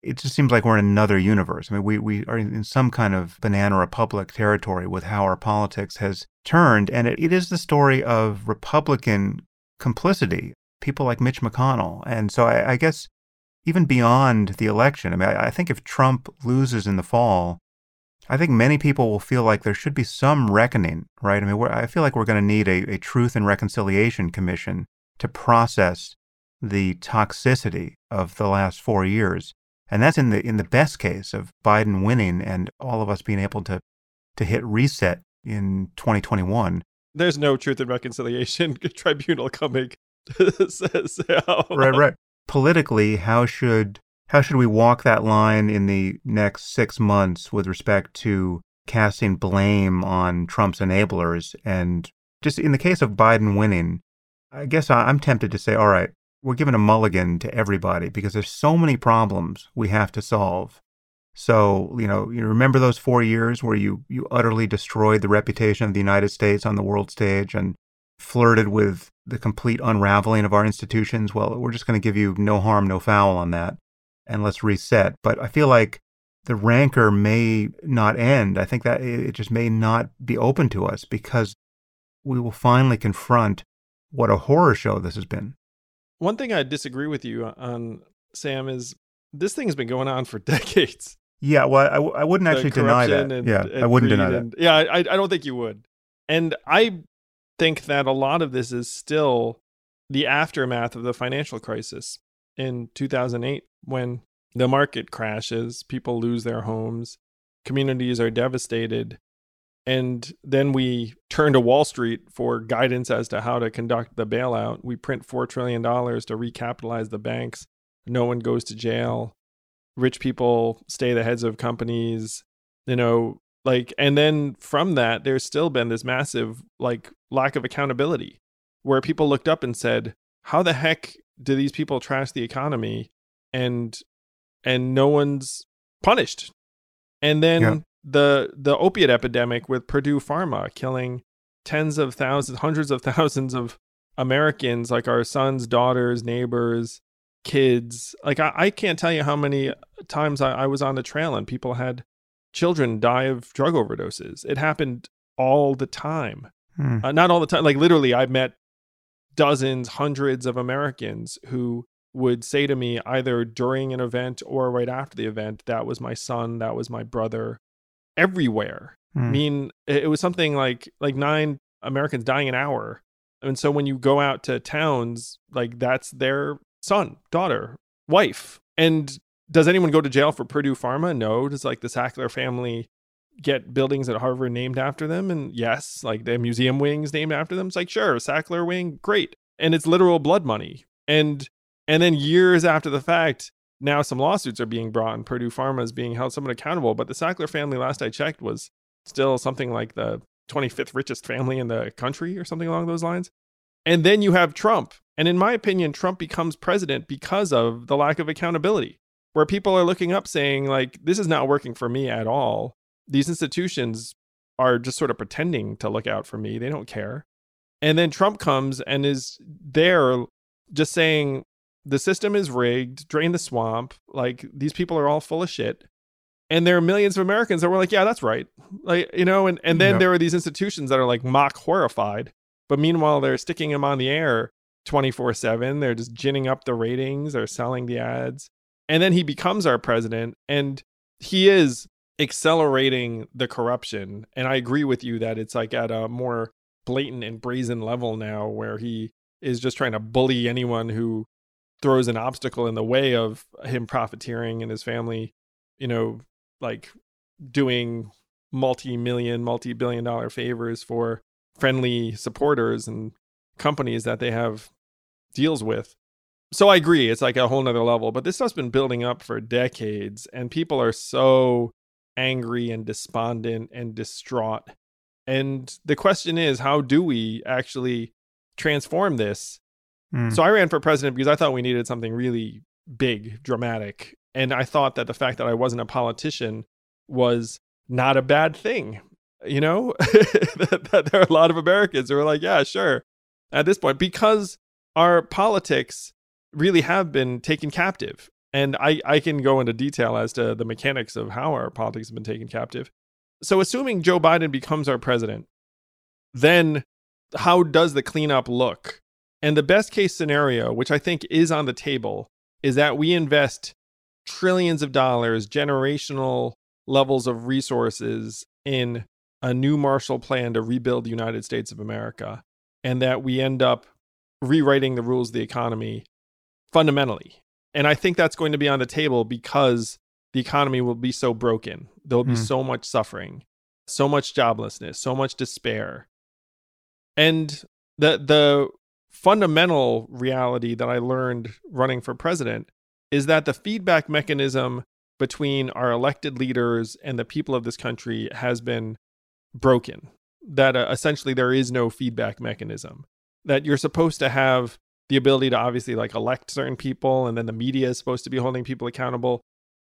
it just seems like we're in another universe. I mean, we, we are in some kind of banana republic territory with how our politics has turned. And it, it is the story of Republican complicity, people like Mitch McConnell. And so I, I guess even beyond the election, I mean, I, I think if Trump loses in the fall, I think many people will feel like there should be some reckoning, right? I mean, I feel like we're going to need a, a Truth and Reconciliation Commission to process the toxicity of the last four years. And that's in the in the best case of Biden winning and all of us being able to to hit reset in 2021. There's no Truth and Reconciliation Tribunal coming. right, right. Politically, how should how should we walk that line in the next six months with respect to casting blame on Trump's enablers? And just in the case of Biden winning, I guess I'm tempted to say, all right, we're giving a mulligan to everybody because there's so many problems we have to solve. So, you know, you remember those four years where you, you utterly destroyed the reputation of the United States on the world stage and flirted with the complete unraveling of our institutions? Well, we're just going to give you no harm, no foul on that and let's reset. But I feel like the rancor may not end. I think that it just may not be open to us because we will finally confront what a horror show this has been. One thing I disagree with you on, Sam, is this thing's been going on for decades. Yeah, well, I, I wouldn't actually deny that. And, yeah, and I wouldn't deny and, that. Yeah, I, I don't think you would. And I think that a lot of this is still the aftermath of the financial crisis in 2008 when the market crashes, people lose their homes, communities are devastated, and then we turn to Wall Street for guidance as to how to conduct the bailout. We print $4 trillion to recapitalize the banks. No one goes to jail. Rich people stay the heads of companies, you know, like, and then from that, there's still been this massive, like, lack of accountability where people looked up and said, how the heck do these people trash the economy? And, and no one's punished. And then yeah the the opiate epidemic with Purdue Pharma killing tens of thousands, hundreds of thousands of Americans, like our sons, daughters, neighbors, kids. Like I, I can't tell you how many times I, I was on the trail and people had children die of drug overdoses. It happened all the time. Hmm. Uh, not all the time. Like literally, I've met dozens, hundreds of Americans who would say to me either during an event or right after the event, that was my son, that was my brother, everywhere. Mm. I mean, it was something like like nine Americans dying an hour. And so when you go out to towns, like that's their son, daughter, wife. And does anyone go to jail for Purdue Pharma? No. Does like the Sackler family get buildings at Harvard named after them? And yes, like the museum wings named after them. It's like, sure, Sackler wing, great. And it's literal blood money. And and then years after the fact, now some lawsuits are being brought and Purdue Pharma is being held somewhat accountable. But the Sackler family, last I checked, was still something like the 25th richest family in the country or something along those lines. And then you have Trump. And in my opinion, Trump becomes president because of the lack of accountability, where people are looking up saying, like, this is not working for me at all. These institutions are just sort of pretending to look out for me. They don't care. And then Trump comes and is there just saying, the system is rigged, drain the swamp. Like these people are all full of shit. And there are millions of Americans that were like, yeah, that's right. Like, you know, and, and then yep. there are these institutions that are like mock horrified. But meanwhile, they're sticking him on the air 24 7. They're just ginning up the ratings, they're selling the ads. And then he becomes our president. And he is accelerating the corruption. And I agree with you that it's like at a more blatant and brazen level now where he is just trying to bully anyone who throws an obstacle in the way of him profiteering and his family, you know, like doing multi-million, multi-billion dollar favors for friendly supporters and companies that they have deals with. So I agree, it's like a whole nother level. But this stuff's been building up for decades, and people are so angry and despondent and distraught. And the question is, how do we actually transform this Mm. So I ran for president because I thought we needed something really big, dramatic. And I thought that the fact that I wasn't a politician was not a bad thing. You know, that, that there are a lot of Americans who are like, yeah, sure, at this point, because our politics really have been taken captive. And I, I can go into detail as to the mechanics of how our politics have been taken captive. So, assuming Joe Biden becomes our president, then how does the cleanup look? And the best case scenario, which I think is on the table, is that we invest trillions of dollars, generational levels of resources in a new Marshall Plan to rebuild the United States of America, and that we end up rewriting the rules of the economy fundamentally. And I think that's going to be on the table because the economy will be so broken. There'll be Mm. so much suffering, so much joblessness, so much despair. And the the fundamental reality that I learned running for president is that the feedback mechanism between our elected leaders and the people of this country has been broken. That uh, essentially there is no feedback mechanism. That you're supposed to have the ability to obviously like elect certain people and then the media is supposed to be holding people accountable.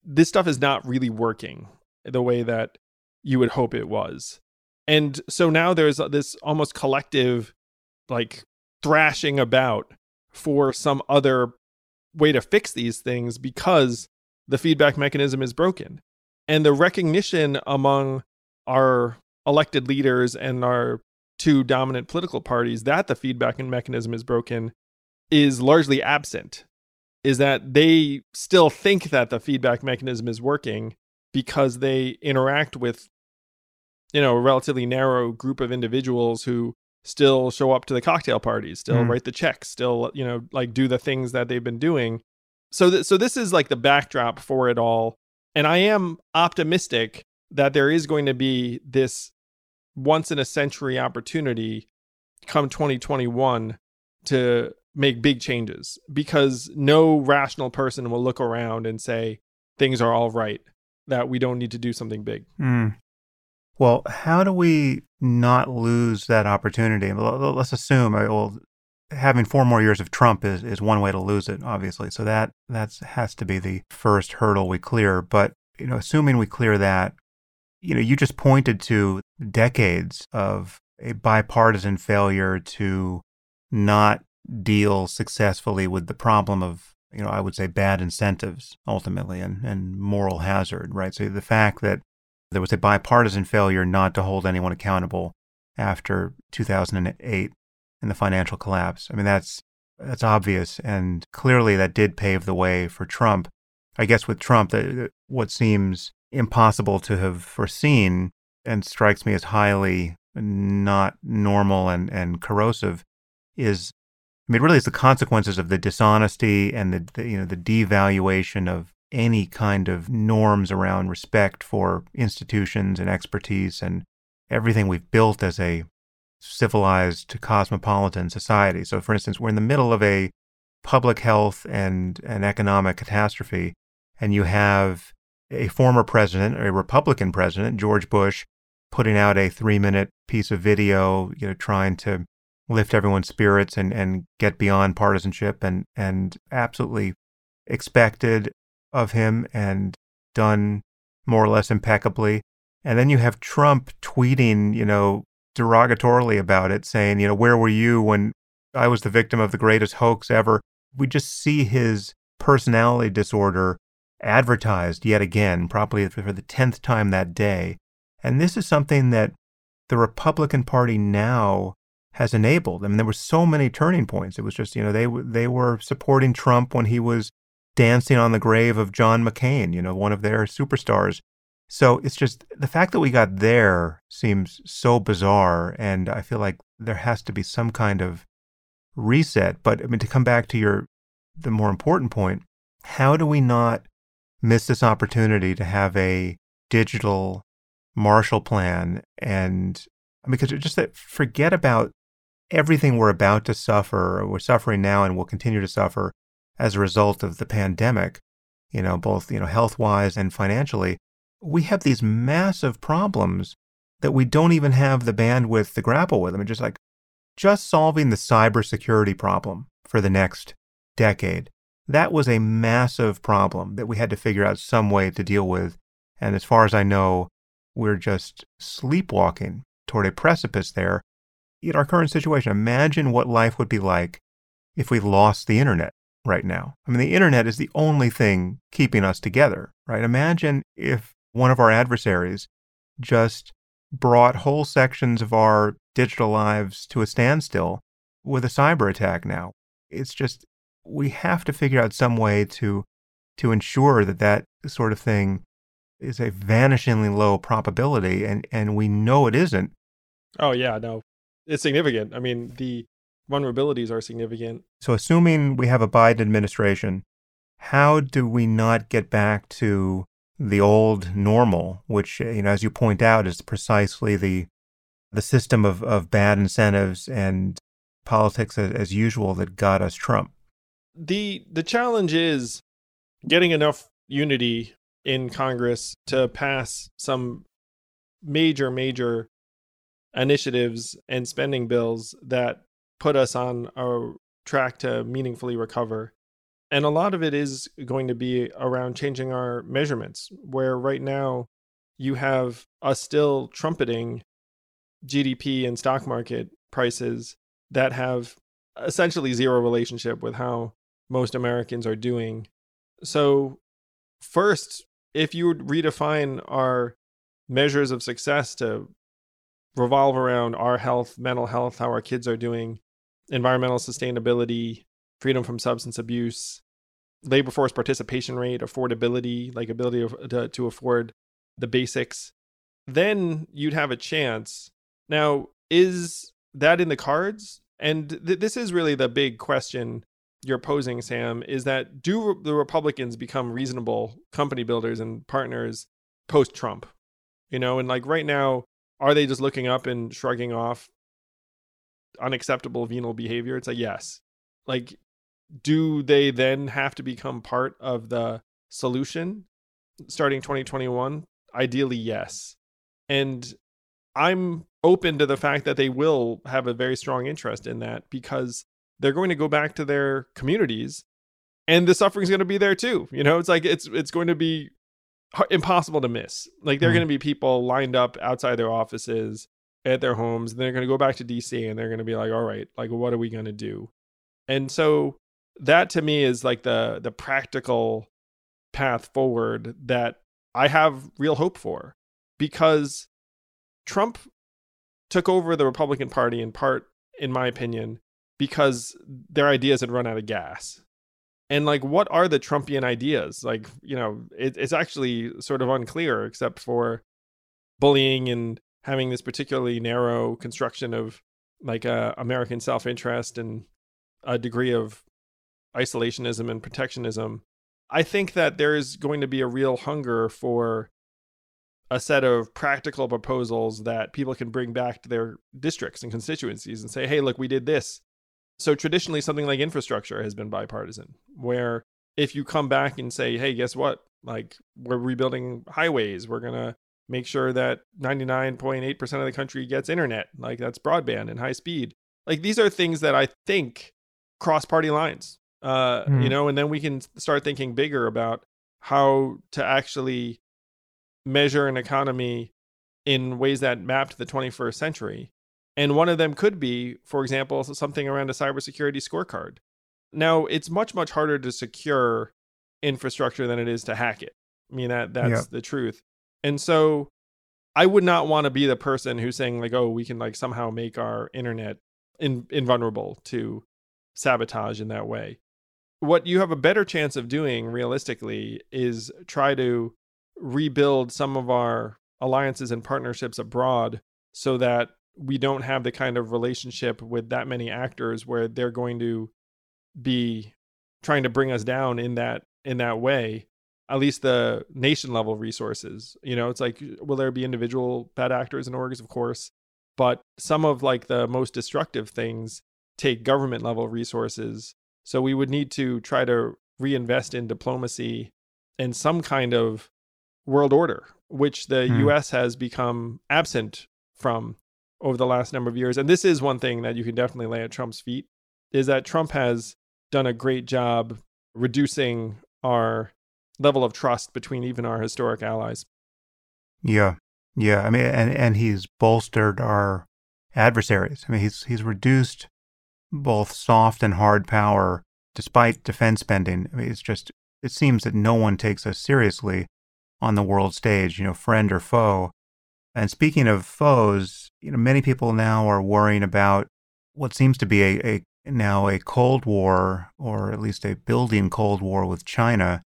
This stuff is not really working the way that you would hope it was. And so now there's this almost collective like thrashing about for some other way to fix these things because the feedback mechanism is broken. And the recognition among our elected leaders and our two dominant political parties that the feedback mechanism is broken is largely absent. Is that they still think that the feedback mechanism is working because they interact with you know a relatively narrow group of individuals who still show up to the cocktail parties, still Mm. write the checks, still you know like do the things that they've been doing. So th- so this is like the backdrop for it all, and I am optimistic that there is going to be this once in a century opportunity come 2021 to make big changes because no rational person will look around and say things are all right that we don't need to do something big. Mm. Well, how do we not lose that opportunity? Let's assume, uh, well, having four more years of Trump is, is one way to lose it, obviously. So that that's has to be the first hurdle we clear. But you know, assuming we clear that, you know, you just pointed to decades of a bipartisan failure to not deal successfully with the problem of you know I would say bad incentives ultimately and and moral hazard, right? So the fact that there was a bipartisan failure not to hold anyone accountable after 2008 and the financial collapse. I mean, that's that's obvious, and clearly that did pave the way for Trump. I guess with Trump, the, the- what seems impossible to have foreseen and strikes me as highly not normal and, and corrosive is, I mean, really, it's the consequences of the dishonesty and the, the you know the devaluation of any kind of norms around respect for institutions and expertise and everything we've built as a civilized cosmopolitan society. So, for instance, we're in the middle of a public health and an economic catastrophe, and you have a former president, a Republican president, George Bush, putting out a three-minute piece of video, you know, trying to lift everyone's spirits and, and get beyond partisanship and, and absolutely expected of him and done more or less impeccably. And then you have Trump tweeting, you know, derogatorily about it, saying, you know, where were you when I was the victim of the greatest hoax ever? We just see his personality disorder advertised yet again, probably for the 10th time that day. And this is something that the Republican Party now has enabled. I mean, there were so many turning points. It was just, you know, they they were supporting Trump when he was dancing on the grave of John McCain, you know, one of their superstars. So it's just the fact that we got there seems so bizarre, and I feel like there has to be some kind of reset. But I mean, to come back to your the more important point, how do we not miss this opportunity to have a digital Marshall Plan and because just that forget about everything we're about to suffer, or we're suffering now, and will continue to suffer as a result of the pandemic. You know, both you know health wise and financially, we have these massive problems that we don't even have the bandwidth to grapple with. I mean, just like just solving the cybersecurity problem for the next decade, that was a massive problem that we had to figure out some way to deal with. And as far as I know, we're just sleepwalking toward a precipice there. In our current situation, imagine what life would be like if we lost the internet right now. I mean, the internet is the only thing keeping us together, right? Imagine if one of our adversaries just brought whole sections of our digital lives to a standstill with a cyber attack now. It's just, we have to figure out some way to, to ensure that that sort of thing is a vanishingly low probability. And, and we know it isn't. Oh, yeah, no. It's significant. I mean, the vulnerabilities are significant. So, assuming we have a Biden administration, how do we not get back to the old normal, which, you know, as you point out, is precisely the the system of, of bad incentives and politics as, as usual that got us Trump. The the challenge is getting enough unity in Congress to pass some major, major initiatives and spending bills that put us on a track to meaningfully recover. And a lot of it is going to be around changing our measurements, where right now you have us still trumpeting GDP and stock market prices that have essentially zero relationship with how most Americans are doing. So, first, if you would redefine our measures of success to revolve around our health, mental health, how our kids are doing, environmental sustainability, freedom from substance abuse, labor force participation rate, affordability, like ability to, to afford the basics, then you'd have a chance now, is that in the cards? And th- this is really the big question you're posing, Sam, is that do the Republicans become reasonable company builders and partners post Trump? You know, and like right now, are they just looking up and shrugging off unacceptable venal behavior? It's like, yes. Like, do they then have to become part of the solution starting 2021? Ideally, yes. And I'm open to the fact that they will have a very strong interest in that because they're going to go back to their communities and the suffering's going to be there too. You know, it's like it's it's going to be impossible to miss. Like there are mm. going to be people lined up outside their offices at their homes and they're going to go back to DC and they're going to be like, "All right, like what are we going to do?" And so that to me is like the the practical path forward that I have real hope for because Trump took over the Republican Party in part, in my opinion, because their ideas had run out of gas. And like, what are the Trumpian ideas? Like, you know, it, it's actually sort of unclear, except for bullying and having this particularly narrow construction of like uh, American self interest and a degree of isolationism and protectionism. I think that there is going to be a real hunger for a set of practical proposals that people can bring back to their districts and constituencies and say, hey, look, we did this. So traditionally, something like infrastructure has been bipartisan, where if you come back and say, hey, guess what? Like, we're rebuilding highways, we're going to make sure that 99.8% of the country gets internet, like that's broadband and high speed. Like, these are things that I think cross party lines, uh, mm. you know, and then we can start thinking bigger about how to actually measure an economy in ways that map to the 21st century. And one of them could be, for example, something around a cybersecurity scorecard. Now, it's much, much harder to secure infrastructure than it is to hack it. I mean, that that's yeah. the truth. And so I would not want to be the person who's saying, like, oh, we can like somehow make our internet in, invulnerable to sabotage in that way. What you have a better chance of doing realistically is try to rebuild some of our alliances and partnerships abroad so that we don't have the kind of relationship with that many actors where they're going to be trying to bring us down in that in that way at least the nation level resources you know? It's like will there be individual bad actors and orgs? Of course but some of like the most destructive things take government level resources so we would need to try to reinvest in diplomacy and some kind of world order, which the mm. US has become absent from over the last number of years. And this is one thing that you can definitely lay at Trump's feet is that Trump has done a great job reducing our level of trust between even our historic allies. Yeah. Yeah. I mean and and he's bolstered our adversaries. I mean he's he's reduced both soft and hard power despite defense spending. I mean it's just it seems that no one takes us seriously on the world stage, you know, friend or foe. And speaking of foes, you know, many people now are worrying about what seems to be a, a now a Cold War, or at least a building Cold War with China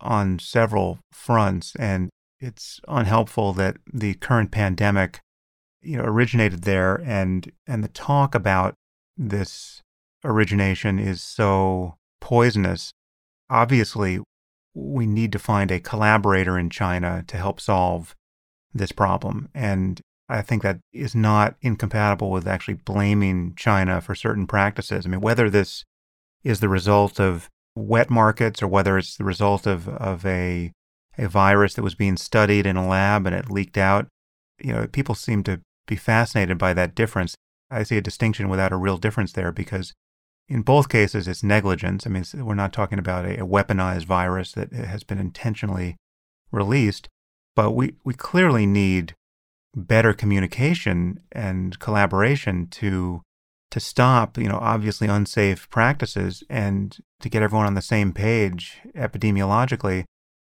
on several fronts. And it's unhelpful that the current pandemic, you know, originated there and and the talk about this origination is so poisonous. Obviously, we need to find a collaborator in China to help solve this problem. And I think that is not incompatible with actually blaming China for certain practices. I mean, whether this is the result of wet markets or whether it's the result of, of a, a virus that was being studied in a lab and it leaked out, you know, people seem to be fascinated by that difference. I see a distinction without a real difference there because in both cases, it's negligence. I mean, we're not talking about a, a weaponized virus that has been intentionally released, but we, we clearly need better communication and collaboration to to stop, you know, obviously unsafe practices and to get everyone on the same page epidemiologically.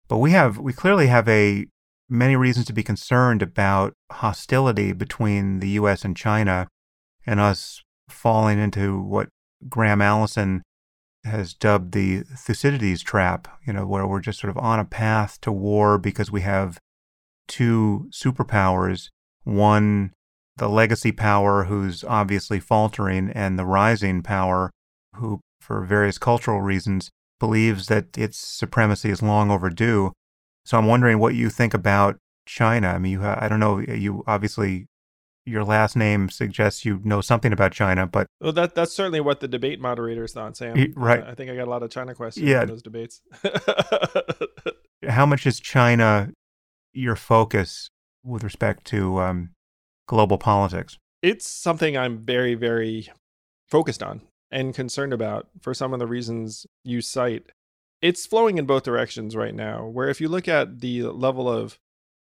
But we have we clearly have a many reasons to be concerned about hostility between the US and China and us falling into what Graham Allison has dubbed the Thucydides trap, you know, where we're just sort of on a path to war because we have two superpowers one, the legacy power who's obviously faltering, and the rising power who, for various cultural reasons, believes that its supremacy is long overdue. So I'm wondering what you think about China. I mean, you, I don't know, you obviously your last name suggests you know something about China, but well, that that's certainly what the debate moderators thought, Sam. Right. I think I got a lot of China questions yeah. in those debates. How much is China your focus with respect to um, global politics? It's something I'm very, very focused on and concerned about for some of the reasons you cite. It's flowing in both directions right now. Where if you look at the level of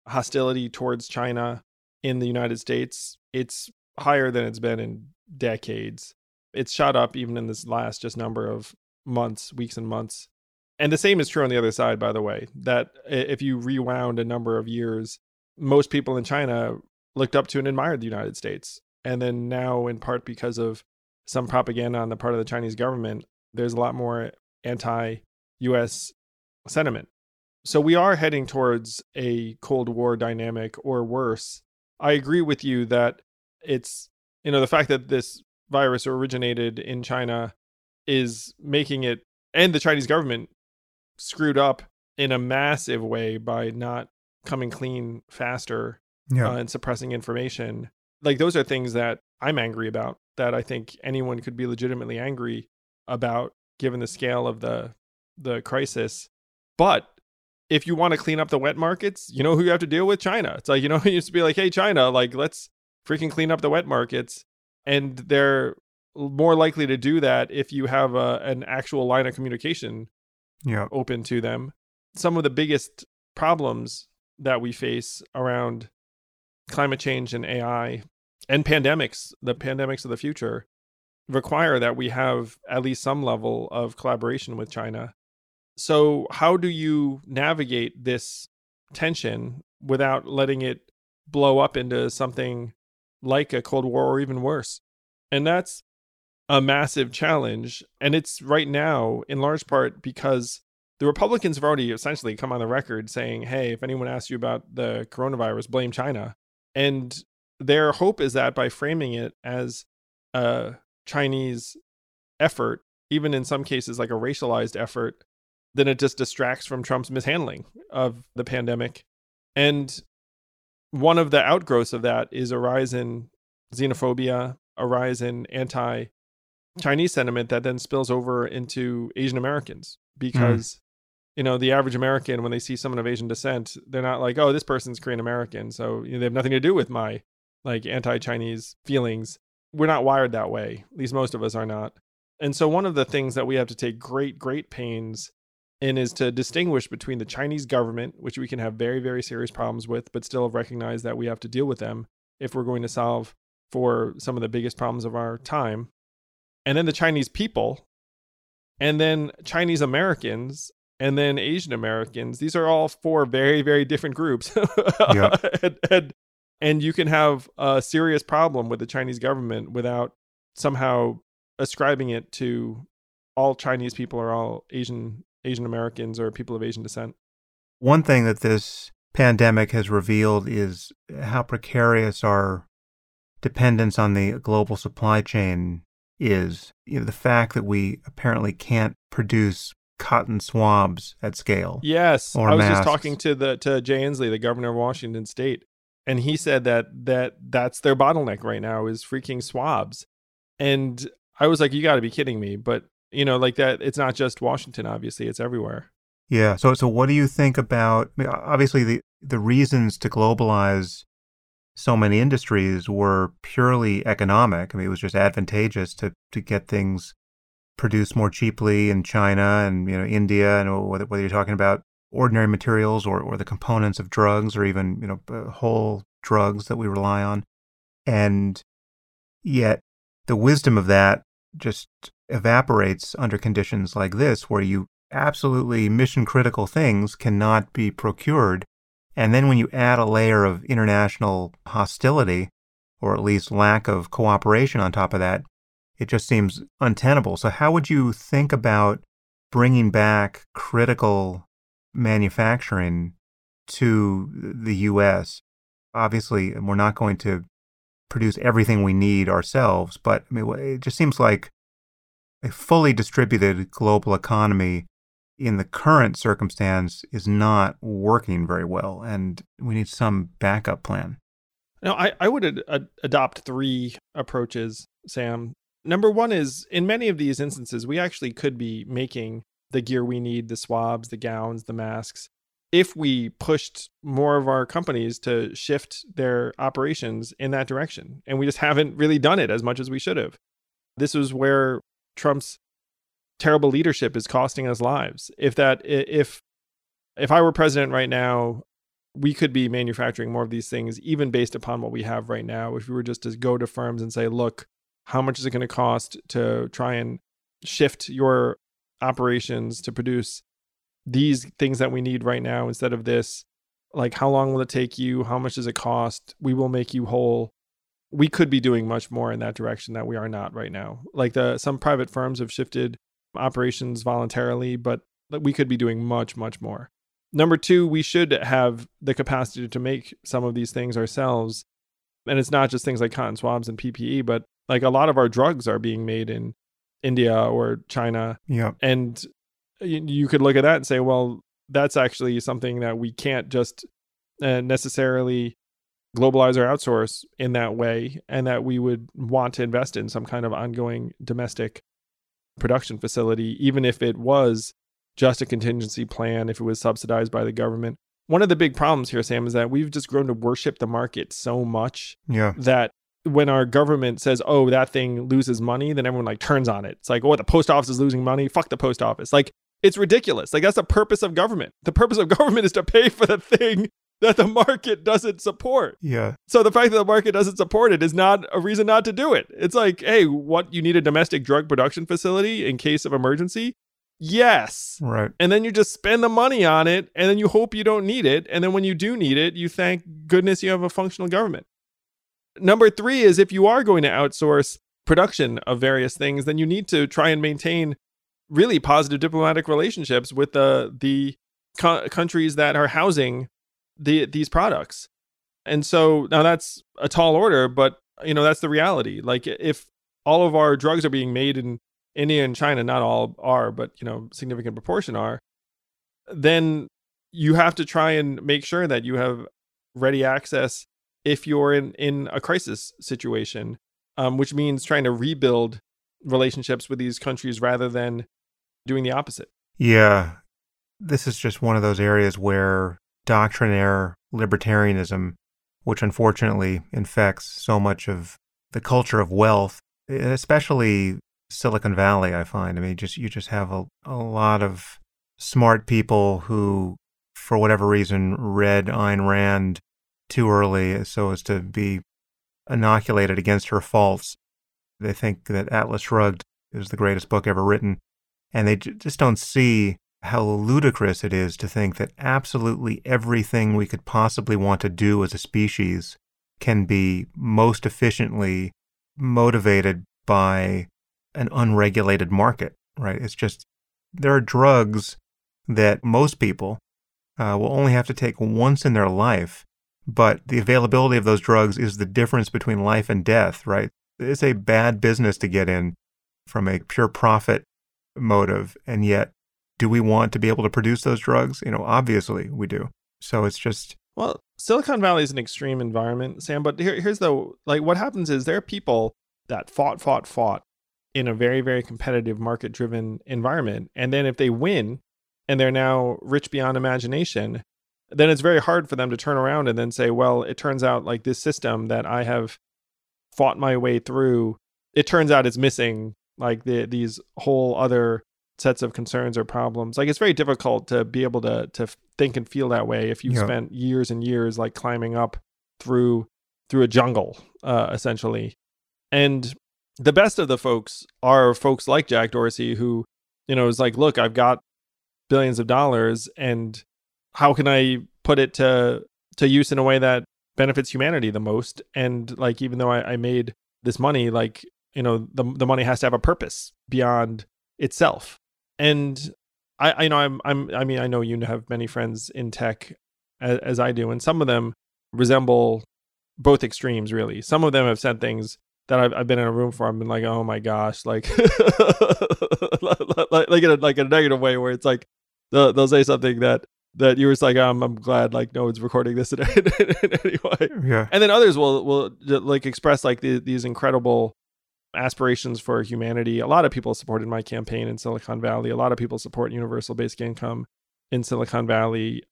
hostility towards China in the United States, it's higher than it's been in decades. It's shot up even in this last just number of months, weeks and months. And the same is true on the other side, by the way, that if you rewound a number of years, most people in China looked up to and admired the United States. And then now, in part because of some propaganda on the part of the Chinese government, there's a lot more anti US sentiment. So we are heading towards a Cold War dynamic or worse I agree with you that it's you know the fact that this virus originated in China is making it and the Chinese government screwed up in a massive way by not coming clean faster yeah. uh, and suppressing information. Like those are things that I'm angry about that I think anyone could be legitimately angry about given the scale of the the crisis. But if you want to clean up the wet markets, you know who you have to deal with? China. It's like, you know, you used to be like, hey, China, like, let's freaking clean up the wet markets. And they're more likely to do that if you have a, an actual line of communication yeah. open to them. Some of the biggest problems that we face around climate change and AI and pandemics, the pandemics of the future, require that we have at least some level of collaboration with China so, how do you navigate this tension without letting it blow up into something like a Cold War or even worse? And that's a massive challenge. And it's right now, in large part, because the Republicans have already essentially come on the record saying, hey, if anyone asks you about the coronavirus, blame China. And their hope is that by framing it as a Chinese effort, even in some cases like a racialized effort, then it just distracts from Trump's mishandling of the pandemic. And one of the outgrowths of that is a rise in xenophobia, a rise in anti Chinese sentiment that then spills over into Asian Americans because, mm. you know, the average American, when they see someone of Asian descent, they're not like, oh, this person's Korean American. So you know, they have nothing to do with my like anti-Chinese feelings. We're not wired that way. At least most of us are not. And so one of the things that we have to take great, great pains in is to distinguish between the Chinese government, which we can have very, very serious problems with, but still recognize that we have to deal with them if we're going to solve for some of the biggest problems of our time. And then the Chinese people, and then Chinese Americans, and then Asian Americans. These are all four very, very different groups. Yeah. and, and, and you can have a serious problem with the Chinese government without somehow ascribing it to all Chinese people or all Asian Asian Americans or people of Asian descent. One thing that this pandemic has revealed is how precarious our dependence on the global supply chain is. You know, the fact that we apparently can't produce cotton swabs at scale. Yes, I was masks. just talking to the to Jay Inslee, the governor of Washington State, and he said that that that's their bottleneck right now is freaking swabs. And I was like, you got to be kidding me! But you know, like that, it's not just Washington. Obviously, it's everywhere. Yeah. So, so what do you think about? I mean, obviously, the the reasons to globalize so many industries were purely economic. I mean, it was just advantageous to to get things produced more cheaply in China and you know India, and whether, whether you're talking about ordinary materials or or the components of drugs or even you know uh, whole drugs that we rely on, and yet the wisdom of that just evaporates under conditions like this, where you absolutely mission critical things cannot be procured. And then when you add a layer of international hostility, or at least lack of cooperation on top of that, it just seems untenable. So, how would you think about bringing back critical manufacturing to the U.S.? Obviously, we're not going to produce everything we need ourselves, but I mean, it just seems like a fully distributed global economy in the current circumstance is not working very well, and we need some backup plan. Now, I, I would ad- ad- adopt three approaches, Sam. Number one is in many of these instances, we actually could be making the gear we need, the swabs, the gowns, the masks, if we pushed more of our companies to shift their operations in that direction. And we just haven't really done it as much as we should have. This was where Trump's terrible leadership is costing us lives. If that, if, if I were president right now, we could be manufacturing more of these things, even based upon what we have right now. If we were just to go to firms and say, look, how much is it going to cost to try and shift your operations to produce these things that we need right now instead of this? Like, how long will it take you? How much does it cost? We will make you whole. We could be doing much more in that direction that we are not right now. Like the some private firms have shifted operations voluntarily, but we could be doing much, much more. Number two, we should have the capacity to make some of these things ourselves. And it's not just things like cotton swabs and PPE, but like a lot of our drugs are being made in India or China. Yeah. And you, could look at that and say, well, that's actually something that we can't just uh, necessarily globalize or outsource in that way, and that we would want to invest in some kind of ongoing domestic production facility, even if it was just a contingency plan, if it was subsidized by the government. One of the big problems here, Sam, is that we've just grown to worship the market so much Yeah. that when our government says, "Oh, that thing loses money," then everyone like turns on it. It's like, "Oh, the post office is losing money. Fuck the post office." Like it's ridiculous. Like that's the purpose of government. The purpose of government is to pay for the thing that the market doesn't support. Yeah. So the fact that the market doesn't support it is not a reason not to do it. It's like, hey, what you need a domestic drug production facility in case of emergency? Yes. Right. And then you just spend the money on it and then you hope you don't need it. And then when you do need it, you thank goodness you have a functional government. Number three is if you are going to outsource production of various things, then you need to try and maintain really positive diplomatic relationships with the the co- countries that are housing the these products. And so now that's a tall order, but you know that's the reality. Like if all of our drugs are being made in India and China, not all are, but you know significant proportion are, then you have to try and make sure that you have ready access if you're in in a crisis situation, um, which means trying to rebuild relationships with these countries rather than doing the opposite. Yeah. This is just one of those areas where doctrinaire libertarianism which unfortunately infects so much of the culture of wealth, especially Silicon Valley, I find. I mean, just you just have a, a lot of smart people who, for whatever reason, read Ayn Rand too early so as to be inoculated against her faults. They think that Atlas Shrugged is the greatest book ever written, and they j- just don't see how ludicrous it is to think that absolutely everything we could possibly want to do as a species can be most efficiently motivated by an unregulated market, right? It's just there are drugs that most people uh, will only have to take once in their life, but the availability of those drugs is the difference between life and death, right? It's a bad business to get in from a pure profit motive, and yet do we want to be able to produce those drugs? You know, obviously we do. So it's just well, Silicon Valley is an extreme environment, Sam. But here, here's the like, what happens is there are people that fought, fought, fought in a very, very competitive, market-driven environment, and then if they win, and they're now rich beyond imagination, then it's very hard for them to turn around and then say, well, it turns out like this system that I have fought my way through, it turns out it's missing like the, these whole other sets of concerns or problems. Like it's very difficult to be able to to think and feel that way if you've spent years and years like climbing up through through a jungle, uh, essentially. And the best of the folks are folks like Jack Dorsey, who, you know, is like, look, I've got billions of dollars, and how can I put it to to use in a way that benefits humanity the most? And like, even though I, I made this money, like, you know, the the money has to have a purpose beyond itself and I, I know I'm, I'm, I mean, I know you have many friends in tech as, as I do, and some of them resemble both extremes, really. Some of them have said things that I've, I've been in a room for. I've been like, oh my gosh, like, like, like in a, like in a negative way, where it's like they'll, they'll say something that that you were like, um, I'm glad like no one's recording this aspirations for humanity. A lot of people supported my campaign in Silicon Valley. A lot of people support universal basic income in Silicon Valley,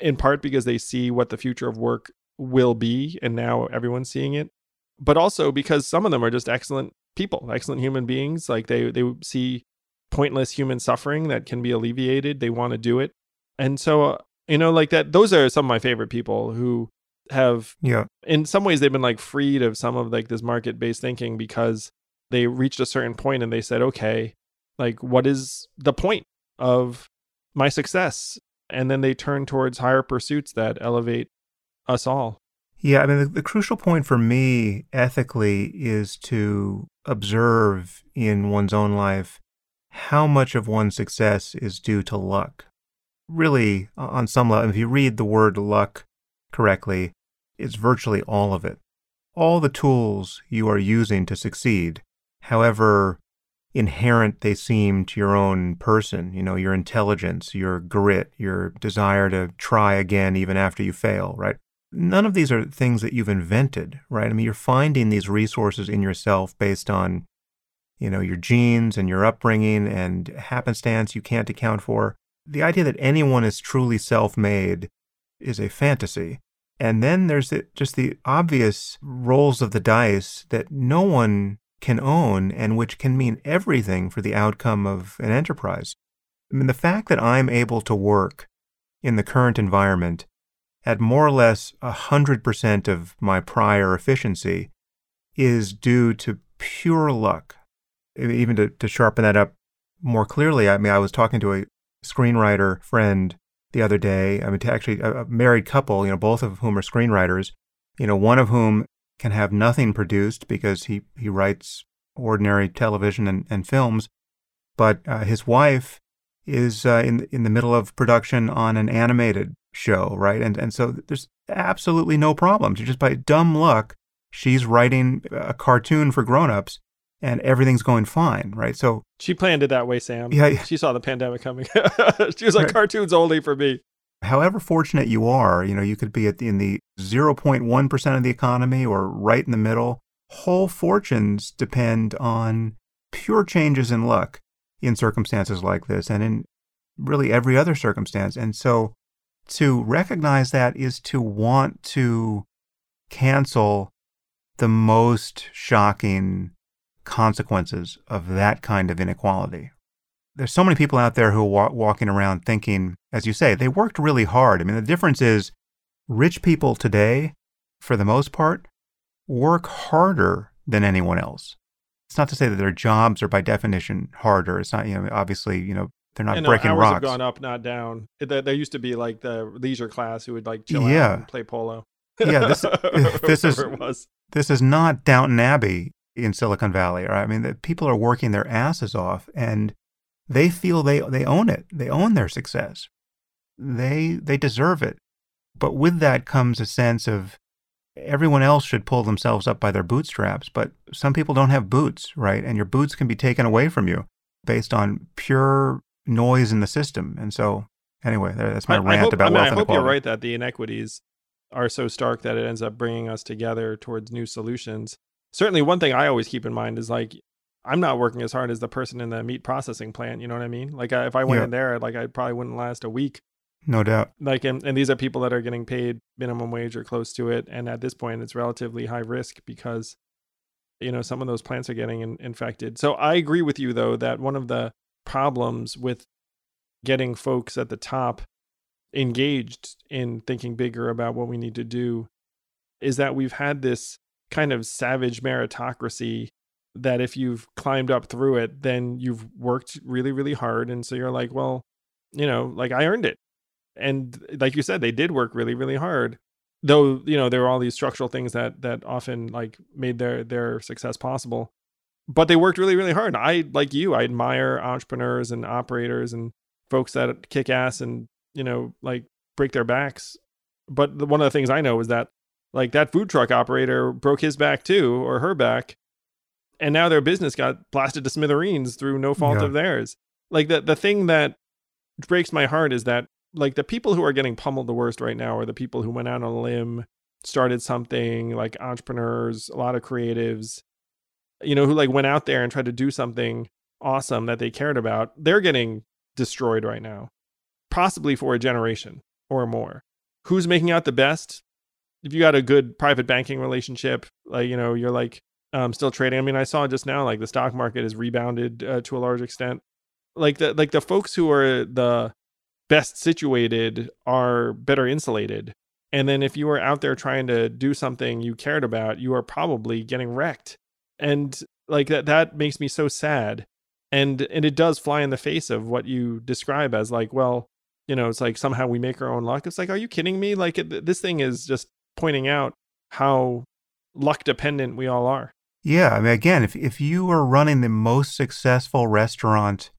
in part because they see what the future of work will be, and now everyone's seeing it, but also because some of them are just excellent people, excellent human beings. Like they they see pointless human suffering that can be alleviated. They want to do it, and so uh, you know, like that. Those are some of my favorite people who have yeah in some ways they've been like freed of some of like this market based thinking because they reached a certain point and they said okay like what is the point of my success? And then they turn towards higher pursuits that elevate us all. Yeah i mean the, the crucial point for me ethically is to observe in one's own life how much of one's success is due to luck. Really on some level if you read the word luck correctly it's virtually all of it. All the tools you are using to succeed, however inherent they seem to your own person, you know, your intelligence, your grit, your desire to try again even after you fail, right? None of these are things that you've invented, right? I mean, you're finding these resources in yourself based on, you know, your genes and your upbringing and happenstance you can't account for. The idea that anyone is truly self made is a fantasy. And then there's the, just the obvious rolls of the dice that no one can own and which can mean everything for the outcome of an enterprise. I mean, the fact that I'm able to work in the current environment at more or less 100% of my prior efficiency is due to pure luck. Even to, to sharpen that up more clearly, I mean, I was talking to a screenwriter friend the other day. I mean, to actually a, married couple, you know, both of whom are screenwriters. You know, one of whom can have nothing produced because he he writes ordinary television and, and films, but uh, his wife is uh, in in the middle of production on an animated show, right? And and so there's absolutely no problems. Just by dumb luck, she's writing a cartoon for grown-ups and everything's going fine, right? So she planned it that way, Sam. Yeah, she saw the pandemic coming. she was like, right. "Cartoons only for me." However fortunate you are, you know, you could be at the, in the 0.1 percent of the economy or right in the middle. Whole fortunes depend on pure changes in luck in circumstances like this, and in really every other circumstance. And so, to recognize that is to want to cancel the most shocking consequences of that kind of inequality. There's so many people out there who are wa- walking around thinking, as you say, they worked really hard. I mean, the difference is rich people today, for the most part, work harder than anyone else. It's not to say that their jobs are by definition harder. It's not, you know, obviously, you know, they're not and breaking hours rocks. have gone up, not down. There, used to be like the leisure class who would like chill Yeah. out and play polo. Yeah, this- this is- Whatever it was. this is not Downton Abbey in Silicon Valley. Right? I mean, the people are working their asses off, and they feel they they own it. They own their success. They they deserve it. But with that comes a sense of everyone else should pull themselves up by their bootstraps. But some people don't have boots, right? And your boots can be taken away from you based on pure noise in the system. And so, anyway, that's my I, I rant hope, about I mean, wealth I hope inequality. you're right that the inequities are so stark that it ends up bringing us together towards new solutions. Certainly, one thing I always keep in mind is like I'm not working as hard as the person in the meat processing plant. You know what I mean? Like I, if I went Yeah. in there, like I probably wouldn't last a week. No doubt. Like and, and these are people that are getting paid minimum wage or close to it, and at this point, it's relatively high risk because you know some of those plants are getting in, infected. So I agree with you though that one of the problems with getting folks at the top engaged in thinking bigger about what we need to do is that we've had this kind of savage meritocracy that if you've climbed up through it then you've worked really really hard. And so you're like well you know like i earned it. And like you said they did work really really hard though you know there were all these structural things that that often like made their their success possible. But they worked really really hard. I like you i admire entrepreneurs and operators and folks that kick ass and you know like break their backs. But the, one of the things i know is that like that food truck operator broke his back too or her back and now their business got blasted to smithereens through no fault Yeah. of theirs. Like the the thing that breaks my heart is that like the people who are getting pummeled the worst right now are the people who went out on a limb started something like entrepreneurs a lot of creatives you know who like went out there and tried to do something awesome that they cared about. They're getting destroyed right now possibly for a generation or more. Who's making out the best? If you got a good private banking relationship like you know you're like um still trading. I mean i saw just now like the stock market has rebounded uh, to a large extent. Like the like the folks who are the best situated are better insulated. And then if you are out there trying to do something you cared about you are probably getting wrecked. And like that that makes me so sad. And and it does fly in the face of what you describe as like well you know it's like somehow we make our own luck. It's like are you kidding me? Like it, this thing is just pointing out how luck dependent we all are Yeah, I mean, again, if if you were running the most successful restaurant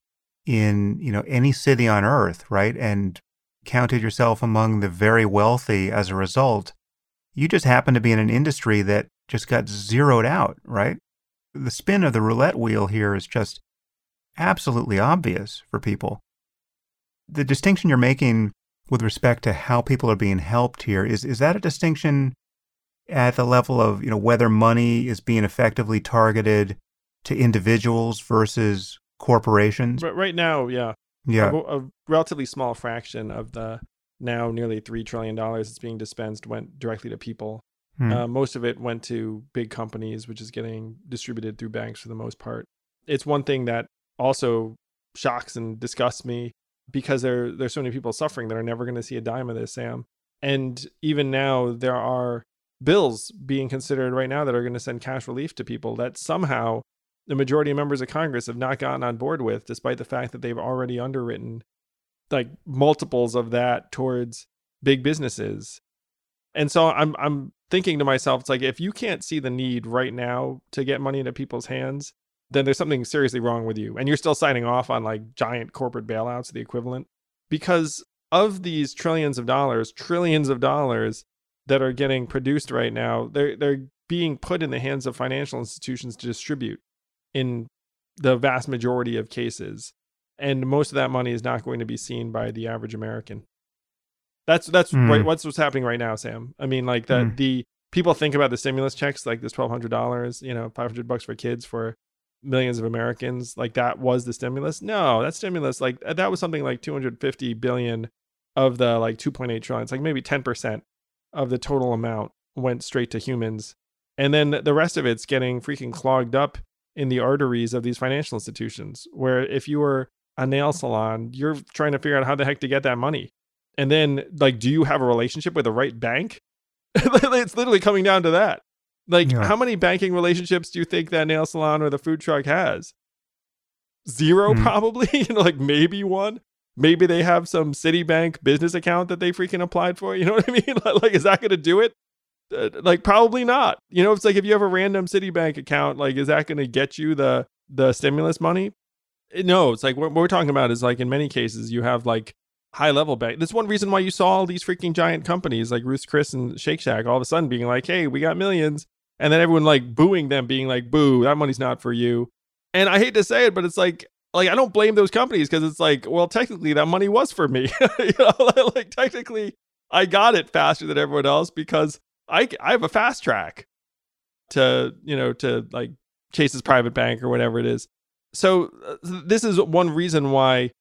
in you know any city on earth, right, and counted yourself among the very wealthy as a result, you just happen to be in an industry that just got zeroed out, right? The spin of the roulette wheel here is just absolutely obvious for people. The distinction you're making with respect to how people are being helped here is is that a distinction at the level of you know whether money is being effectively targeted to individuals versus corporations. but right now yeah Yeah, a, a relatively small fraction of the now nearly three trillion dollars that's being dispensed went directly to people. Hmm. Uh, most of it went to big companies, which is getting distributed through banks for the most part. It's one thing that also shocks and disgusts me because there there's so many people suffering that are never going to see a dime of this, Sam. And even now, there are bills being considered right now that are going to send cash relief to people that somehow the majority of members of Congress have not gotten on board with, despite the fact that they've already underwritten like multiples of that towards big businesses. And so I'm I'm thinking to myself, it's like if you can't see the need right now to get money into people's hands, then there's something seriously wrong with you. And you're still signing off on like giant corporate bailouts, the equivalent. Because of these trillions of dollars, trillions of dollars that are getting produced right now, they're they're being put in the hands of financial institutions to distribute in the vast majority of cases. And most of that money is not going to be seen by the average American. That's that's Hmm. right, what's what's happening right now, Sam. I mean, like the Hmm. the people think about the stimulus checks, like this twelve hundred dollars, you know, five hundred bucks for kids for millions of Americans. Like that was the stimulus. No, that stimulus, like that was something like two hundred fifty billion of the like two point eight trillion. It's like maybe ten percent of the total amount went straight to humans. And then the rest of it's getting freaking clogged up in the arteries of these financial institutions. Where if you were a nail salon, you're trying to figure out how the heck to get that money. And then, like, do you have a relationship with the right bank? it's literally coming down to that. Like, yeah. how many banking relationships do you think that nail salon or the food truck has? Zero, mm. probably. you know, like maybe one. Maybe they have some Citibank business account that they freaking applied for. You know what I mean? like, is that going to do it? Uh, like, probably not. You know, it's like if you have a random Citibank account, like, is that going to get you the the stimulus money? No, it's like what we're talking about is like in many cases you have like high level bank. That's one reason why you saw all these freaking giant companies like Ruth's Chris and Shake Shack all of a sudden being like, "Hey, we got millions. and then everyone like booing them, being like, "Boo, that money's not for you." And I hate to say it, but it's like like I don't blame those companies because it's like, well, technically that money was for me. you know, like technically I got it faster than everyone else because I I have a fast track to you know to like Chase's private bank or whatever it is. So uh, this is one reason why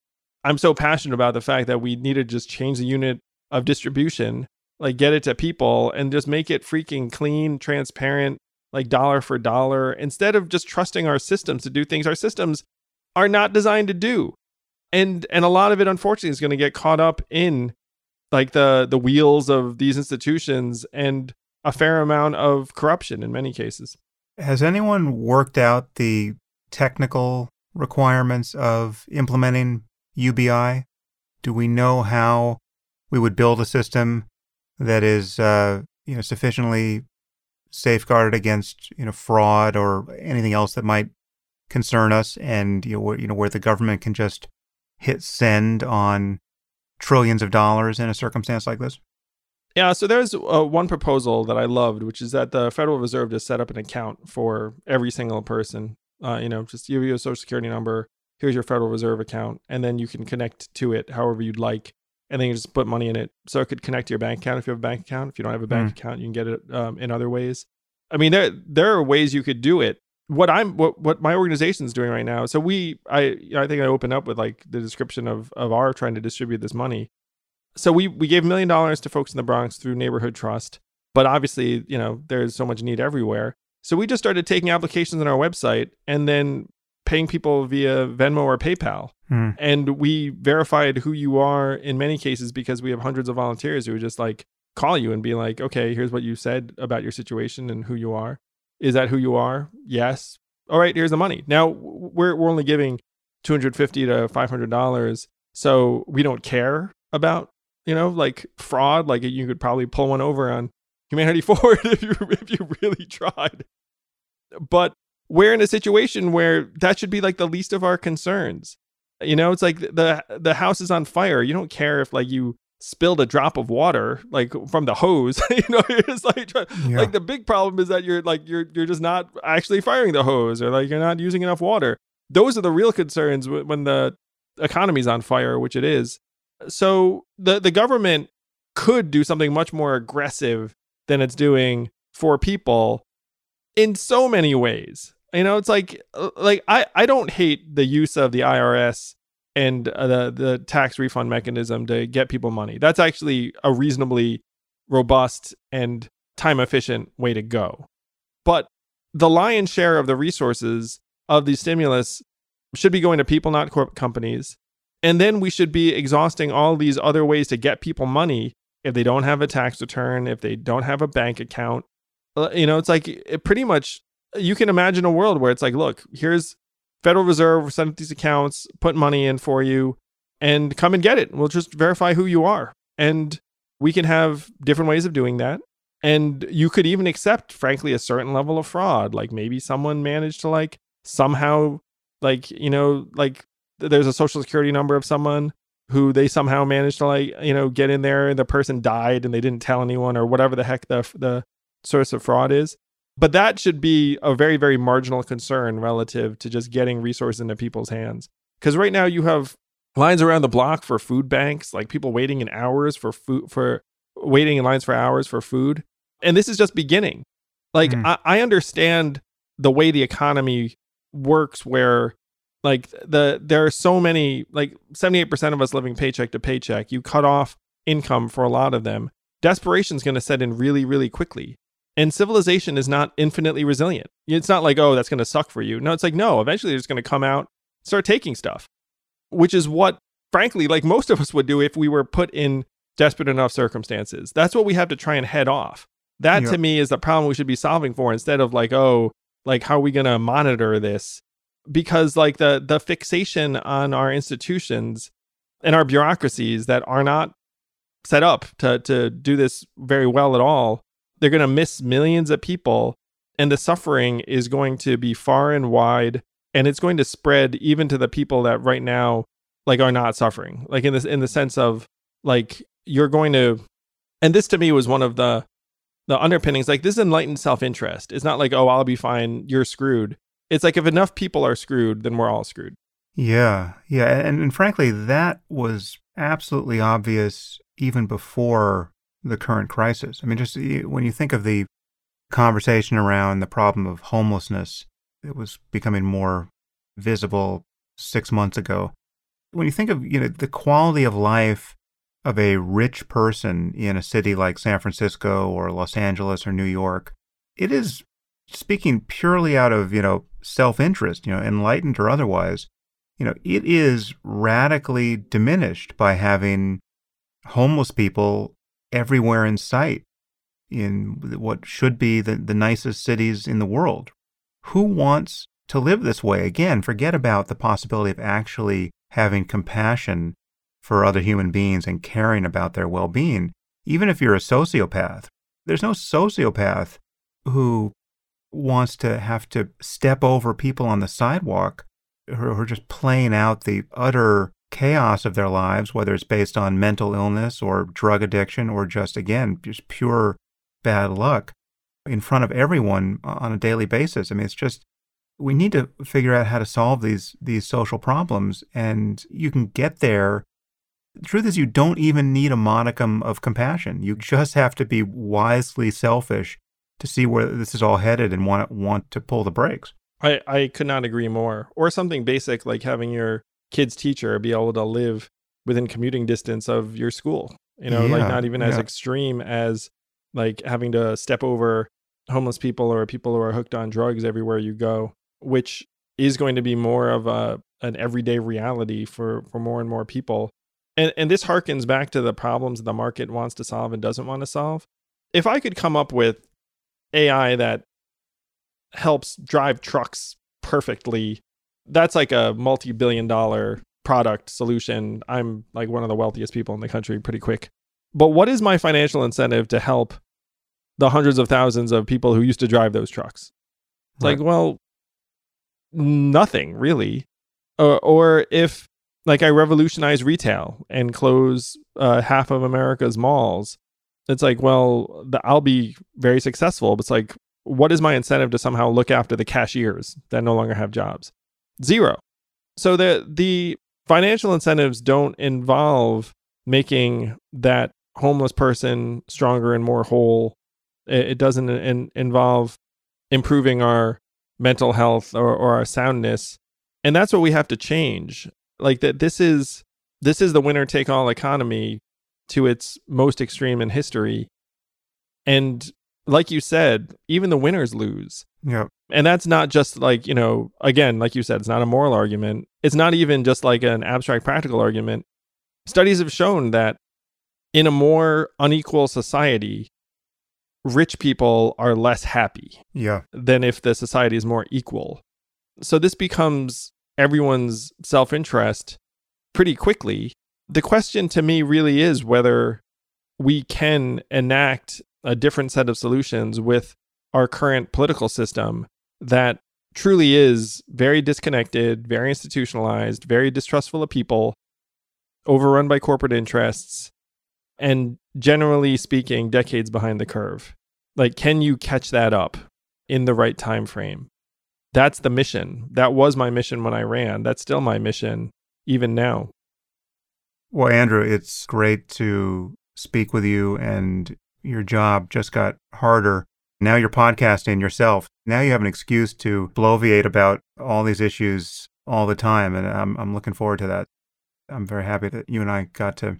I'm so passionate about the fact that we need to just change the unit of distribution, like get it to people and just make it freaking clean, transparent, like dollar for dollar instead of just trusting our systems to do things our systems are not designed to do. And and a lot of it unfortunately is going to get caught up in like the the wheels of these institutions and a fair amount of corruption in many cases. Has anyone worked out the technical requirements of implementing UBI? Do we know how we would build a system that is, uh, you know, sufficiently safeguarded against, you know, fraud or anything else that might concern us, and you know, where, you know, where the government can just hit send on trillions of dollars in a circumstance like this? Yeah, so there's uh, one proposal that I loved, which is that the Federal Reserve just set up an account for every single person uh, you know, just give you a social security number. Here's your Federal Reserve account, and then you can connect to it however you'd like, and then you just put money in it. So it could connect to your bank account if you have a bank account. If you don't have a bank mm. account, you can get it um, in other ways. I mean, there there are ways you could do it. What I'm what what my organization is doing right now. So we I I think I opened up with like the description of of our trying to distribute this money. So we we gave a million dollars to folks in the Bronx through Neighborhood Trust, but obviously you know there's so much need everywhere. So we just started taking applications on our website and then paying people via Venmo or PayPal. Hmm. And we verified who you are in many cases because we have hundreds of volunteers who would just like call you and be like, okay, here's what you said about your situation and who you are. Is that who you are? Yes. All right, here's the money. Now we're we're only giving 250 to 500 dollars, so we don't care about you know like fraud. Like you could probably pull one over on Humanity Forward if you if you really tried but we're in a situation where that should be like the least of our concerns. You know, it's like the the house is on fire. You don't care if like you spilled a drop of water like from the hose. you know, it's like yeah. like the big problem is that you're like you're you're just not actually firing the hose or like you're not using enough water. Those are the real concerns when the economy's on fire, which it is. So the the government could do something much more aggressive than it's doing for people in so many ways. You know, it's like uh, like I I don't hate the use of the IRS and uh, the the tax refund mechanism to get people money. That's actually a reasonably robust and time efficient way to go. But the lion's share of the resources of the stimulus should be going to people, not corporate companies. And then we should be exhausting all these other ways to get people money if they don't have a tax return, if they don't have a bank account, uh, you know, it's like it pretty much you can imagine a world where it's like, look, here's Federal Reserve, send these accounts, put money in for you, and come and get it. We'll just verify who you are. And we can have different ways of doing that. And you could even accept, frankly, a certain level of fraud. Like maybe someone managed to like somehow, like, you know, like there's a social security number of someone who they somehow managed to like, you know, get in there and the person died and they didn't tell anyone or whatever the heck the the source of fraud is. But that should be a very, very marginal concern relative to just getting resources into people's hands. Because right now you have lines around the block for food banks, like people waiting in hours for food, for waiting in lines for hours for food. And this is just beginning. Like, mm. I, I understand the way the economy works where like the there are so many like 78% of us living paycheck to paycheck you cut off income for a lot of them desperation is going to set in really really quickly And civilization is not infinitely resilient. It's not like, oh, that's going to suck for you. No, it's like, no, eventually they're going to come out, start taking stuff, which is what, frankly, like most of us would do if we were put in desperate enough circumstances. That's what we have to try and head off. That to me is the problem we should be solving for instead of like, oh, like how are we going to monitor this? Because like the the fixation on our institutions and our bureaucracies that are not set up to to do this very well at all they're going to miss millions of people and the suffering is going to be far and wide and it's going to spread even to the people that right now like are not suffering. Like in this in the sense of like you're going to and this to me was one of the the underpinnings like this enlightened self-interest. It's not like oh i'll be fine you're screwed. It's like if enough people are screwed then we're all screwed. Yeah yeah and, and frankly that was absolutely obvious even before the current crisis. I mean, just when you think of the conversation around the problem of homelessness, it was becoming more visible six months ago. When you think of you know the quality of life of a rich person in a city like San Francisco or Los Angeles or New York, it is speaking purely out of you know self-interest, you know, enlightened or otherwise. You know, it is radically diminished by having homeless people everywhere in sight in what should be the, the nicest cities in the world. Who wants to live this way? Again, forget about the possibility of actually having compassion for other human beings and caring about their well being. Even if you're a sociopath, there's no sociopath who wants to have to step over people on the sidewalk who are just playing out the utter chaos of their lives, whether it's based on mental illness or drug addiction or just, again, just pure bad luck in front of everyone on a daily basis. I mean, it's just, we need to figure out how to solve these, these social problems. And you can get there. The truth is, you don't even need a modicum of compassion. You just have to be wisely selfish to see where this is all headed and want, want to pull the brakes. I, I could not agree more. Or something basic like having your kid's teacher be able to live within commuting distance of your school. You know, yeah, like not even yeah. as extreme as like having to step over homeless people or people who are hooked on drugs everywhere you go, which is going to be more of a an everyday reality for for more and more people. And and this harkens back to the problems the market wants to solve and doesn't want to solve. If I could come up with AI that helps drive trucks perfectly that's like a multi-billion dollar product solution. I'm like one of the wealthiest people in the country pretty quick. But what is my financial incentive to help the hundreds of thousands of people who used to drive those trucks? It's right. like, well, nothing really. Or, or if like I revolutionize retail and close uh, half of America's malls, it's like, well, the, I'll be very successful. But it's like, what is my incentive to somehow look after the cashiers that no longer have jobs? Zero. So the the financial incentives don't involve making that homeless person stronger and more whole. It, doesn't in, involve improving our mental health or, or our soundness. And that's what we have to change. Like that this is this is the winner take all economy to its most extreme in history. And like you said, even the winners lose. Yeah. And that's not just like, you know, again, like you said, it's not a moral argument. It's not even just like an abstract practical argument. Studies have shown that in a more unequal society, rich people are less happy yeah. than if the society is more equal. So this becomes everyone's self interest pretty quickly. The question to me really is whether we can enact a different set of solutions with our current political system that truly is very disconnected, very institutionalized, very distrustful of people, overrun by corporate interests, and generally speaking, decades behind the curve. Like, can you catch that up in the right time frame? That's the mission. That was my mission when I ran. That's still my mission even now. Well, Andrew, it's great to speak with you, and your job just got harder now you're podcasting yourself. Now you have an excuse to bloviate about all these issues all the time. And I'm, I'm looking forward to that. I'm very happy that you and I got to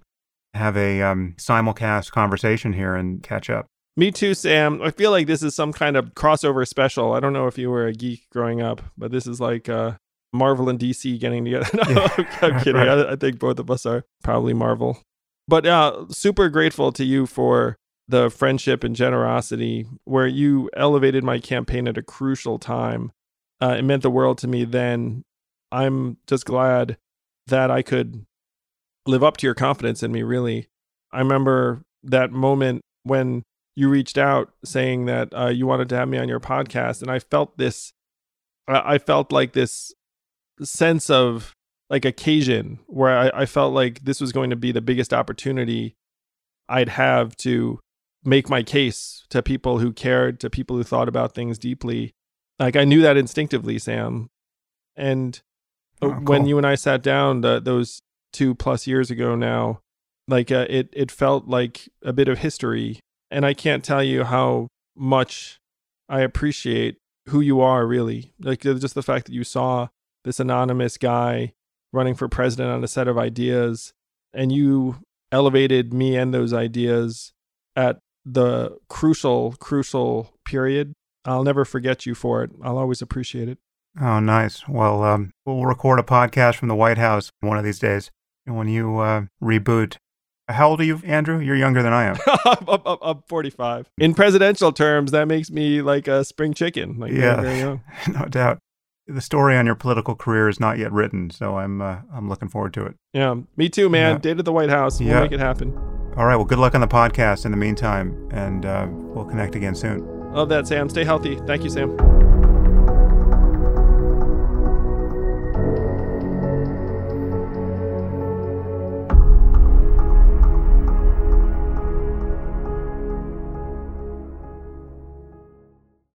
have a um, simulcast conversation here and catch up. Me too, Sam. I feel like this is some kind of crossover special. I don't know if you were a geek growing up, but this is like uh, Marvel and DC getting together. no, yeah. I'm, kidding. Right. I, I, think both of us are probably Marvel. But uh, super grateful to you for the friendship and generosity where you elevated my campaign at a crucial time. Uh, it meant the world to me then. I'm just glad that I could live up to your confidence in me, really. I remember that moment when you reached out saying that uh, you wanted to have me on your podcast, and I felt this. I felt like this sense of like occasion where I, I felt like this was going to be the biggest opportunity I'd have to make my case to people who cared, to people who thought about things deeply. Like I knew that instinctively, Sam. And oh, cool. when you and I sat down the, those two plus years ago now, like uh, it it felt like a bit of history and i can't tell you how much i appreciate who you are really like just the fact that you saw this anonymous guy running for president on a set of ideas and you elevated me and those ideas at the crucial crucial period i'll never forget you for it i'll always appreciate it oh nice well um, we'll record a podcast from the white house one of these days and when you uh, reboot how old are you, Andrew? You're younger than I am. I'm, I'm, 45. In presidential terms, that makes me like a spring chicken. Like yeah, no doubt. The story on your political career is not yet written, so I'm uh, I'm looking forward to it. Yeah, me too, man. Yeah. Date at the White House. We'll yeah. make it happen. All right. Well, good luck on the podcast in the meantime, and uh, we'll connect again soon. Love that, Sam. Stay healthy. Thank you, Sam.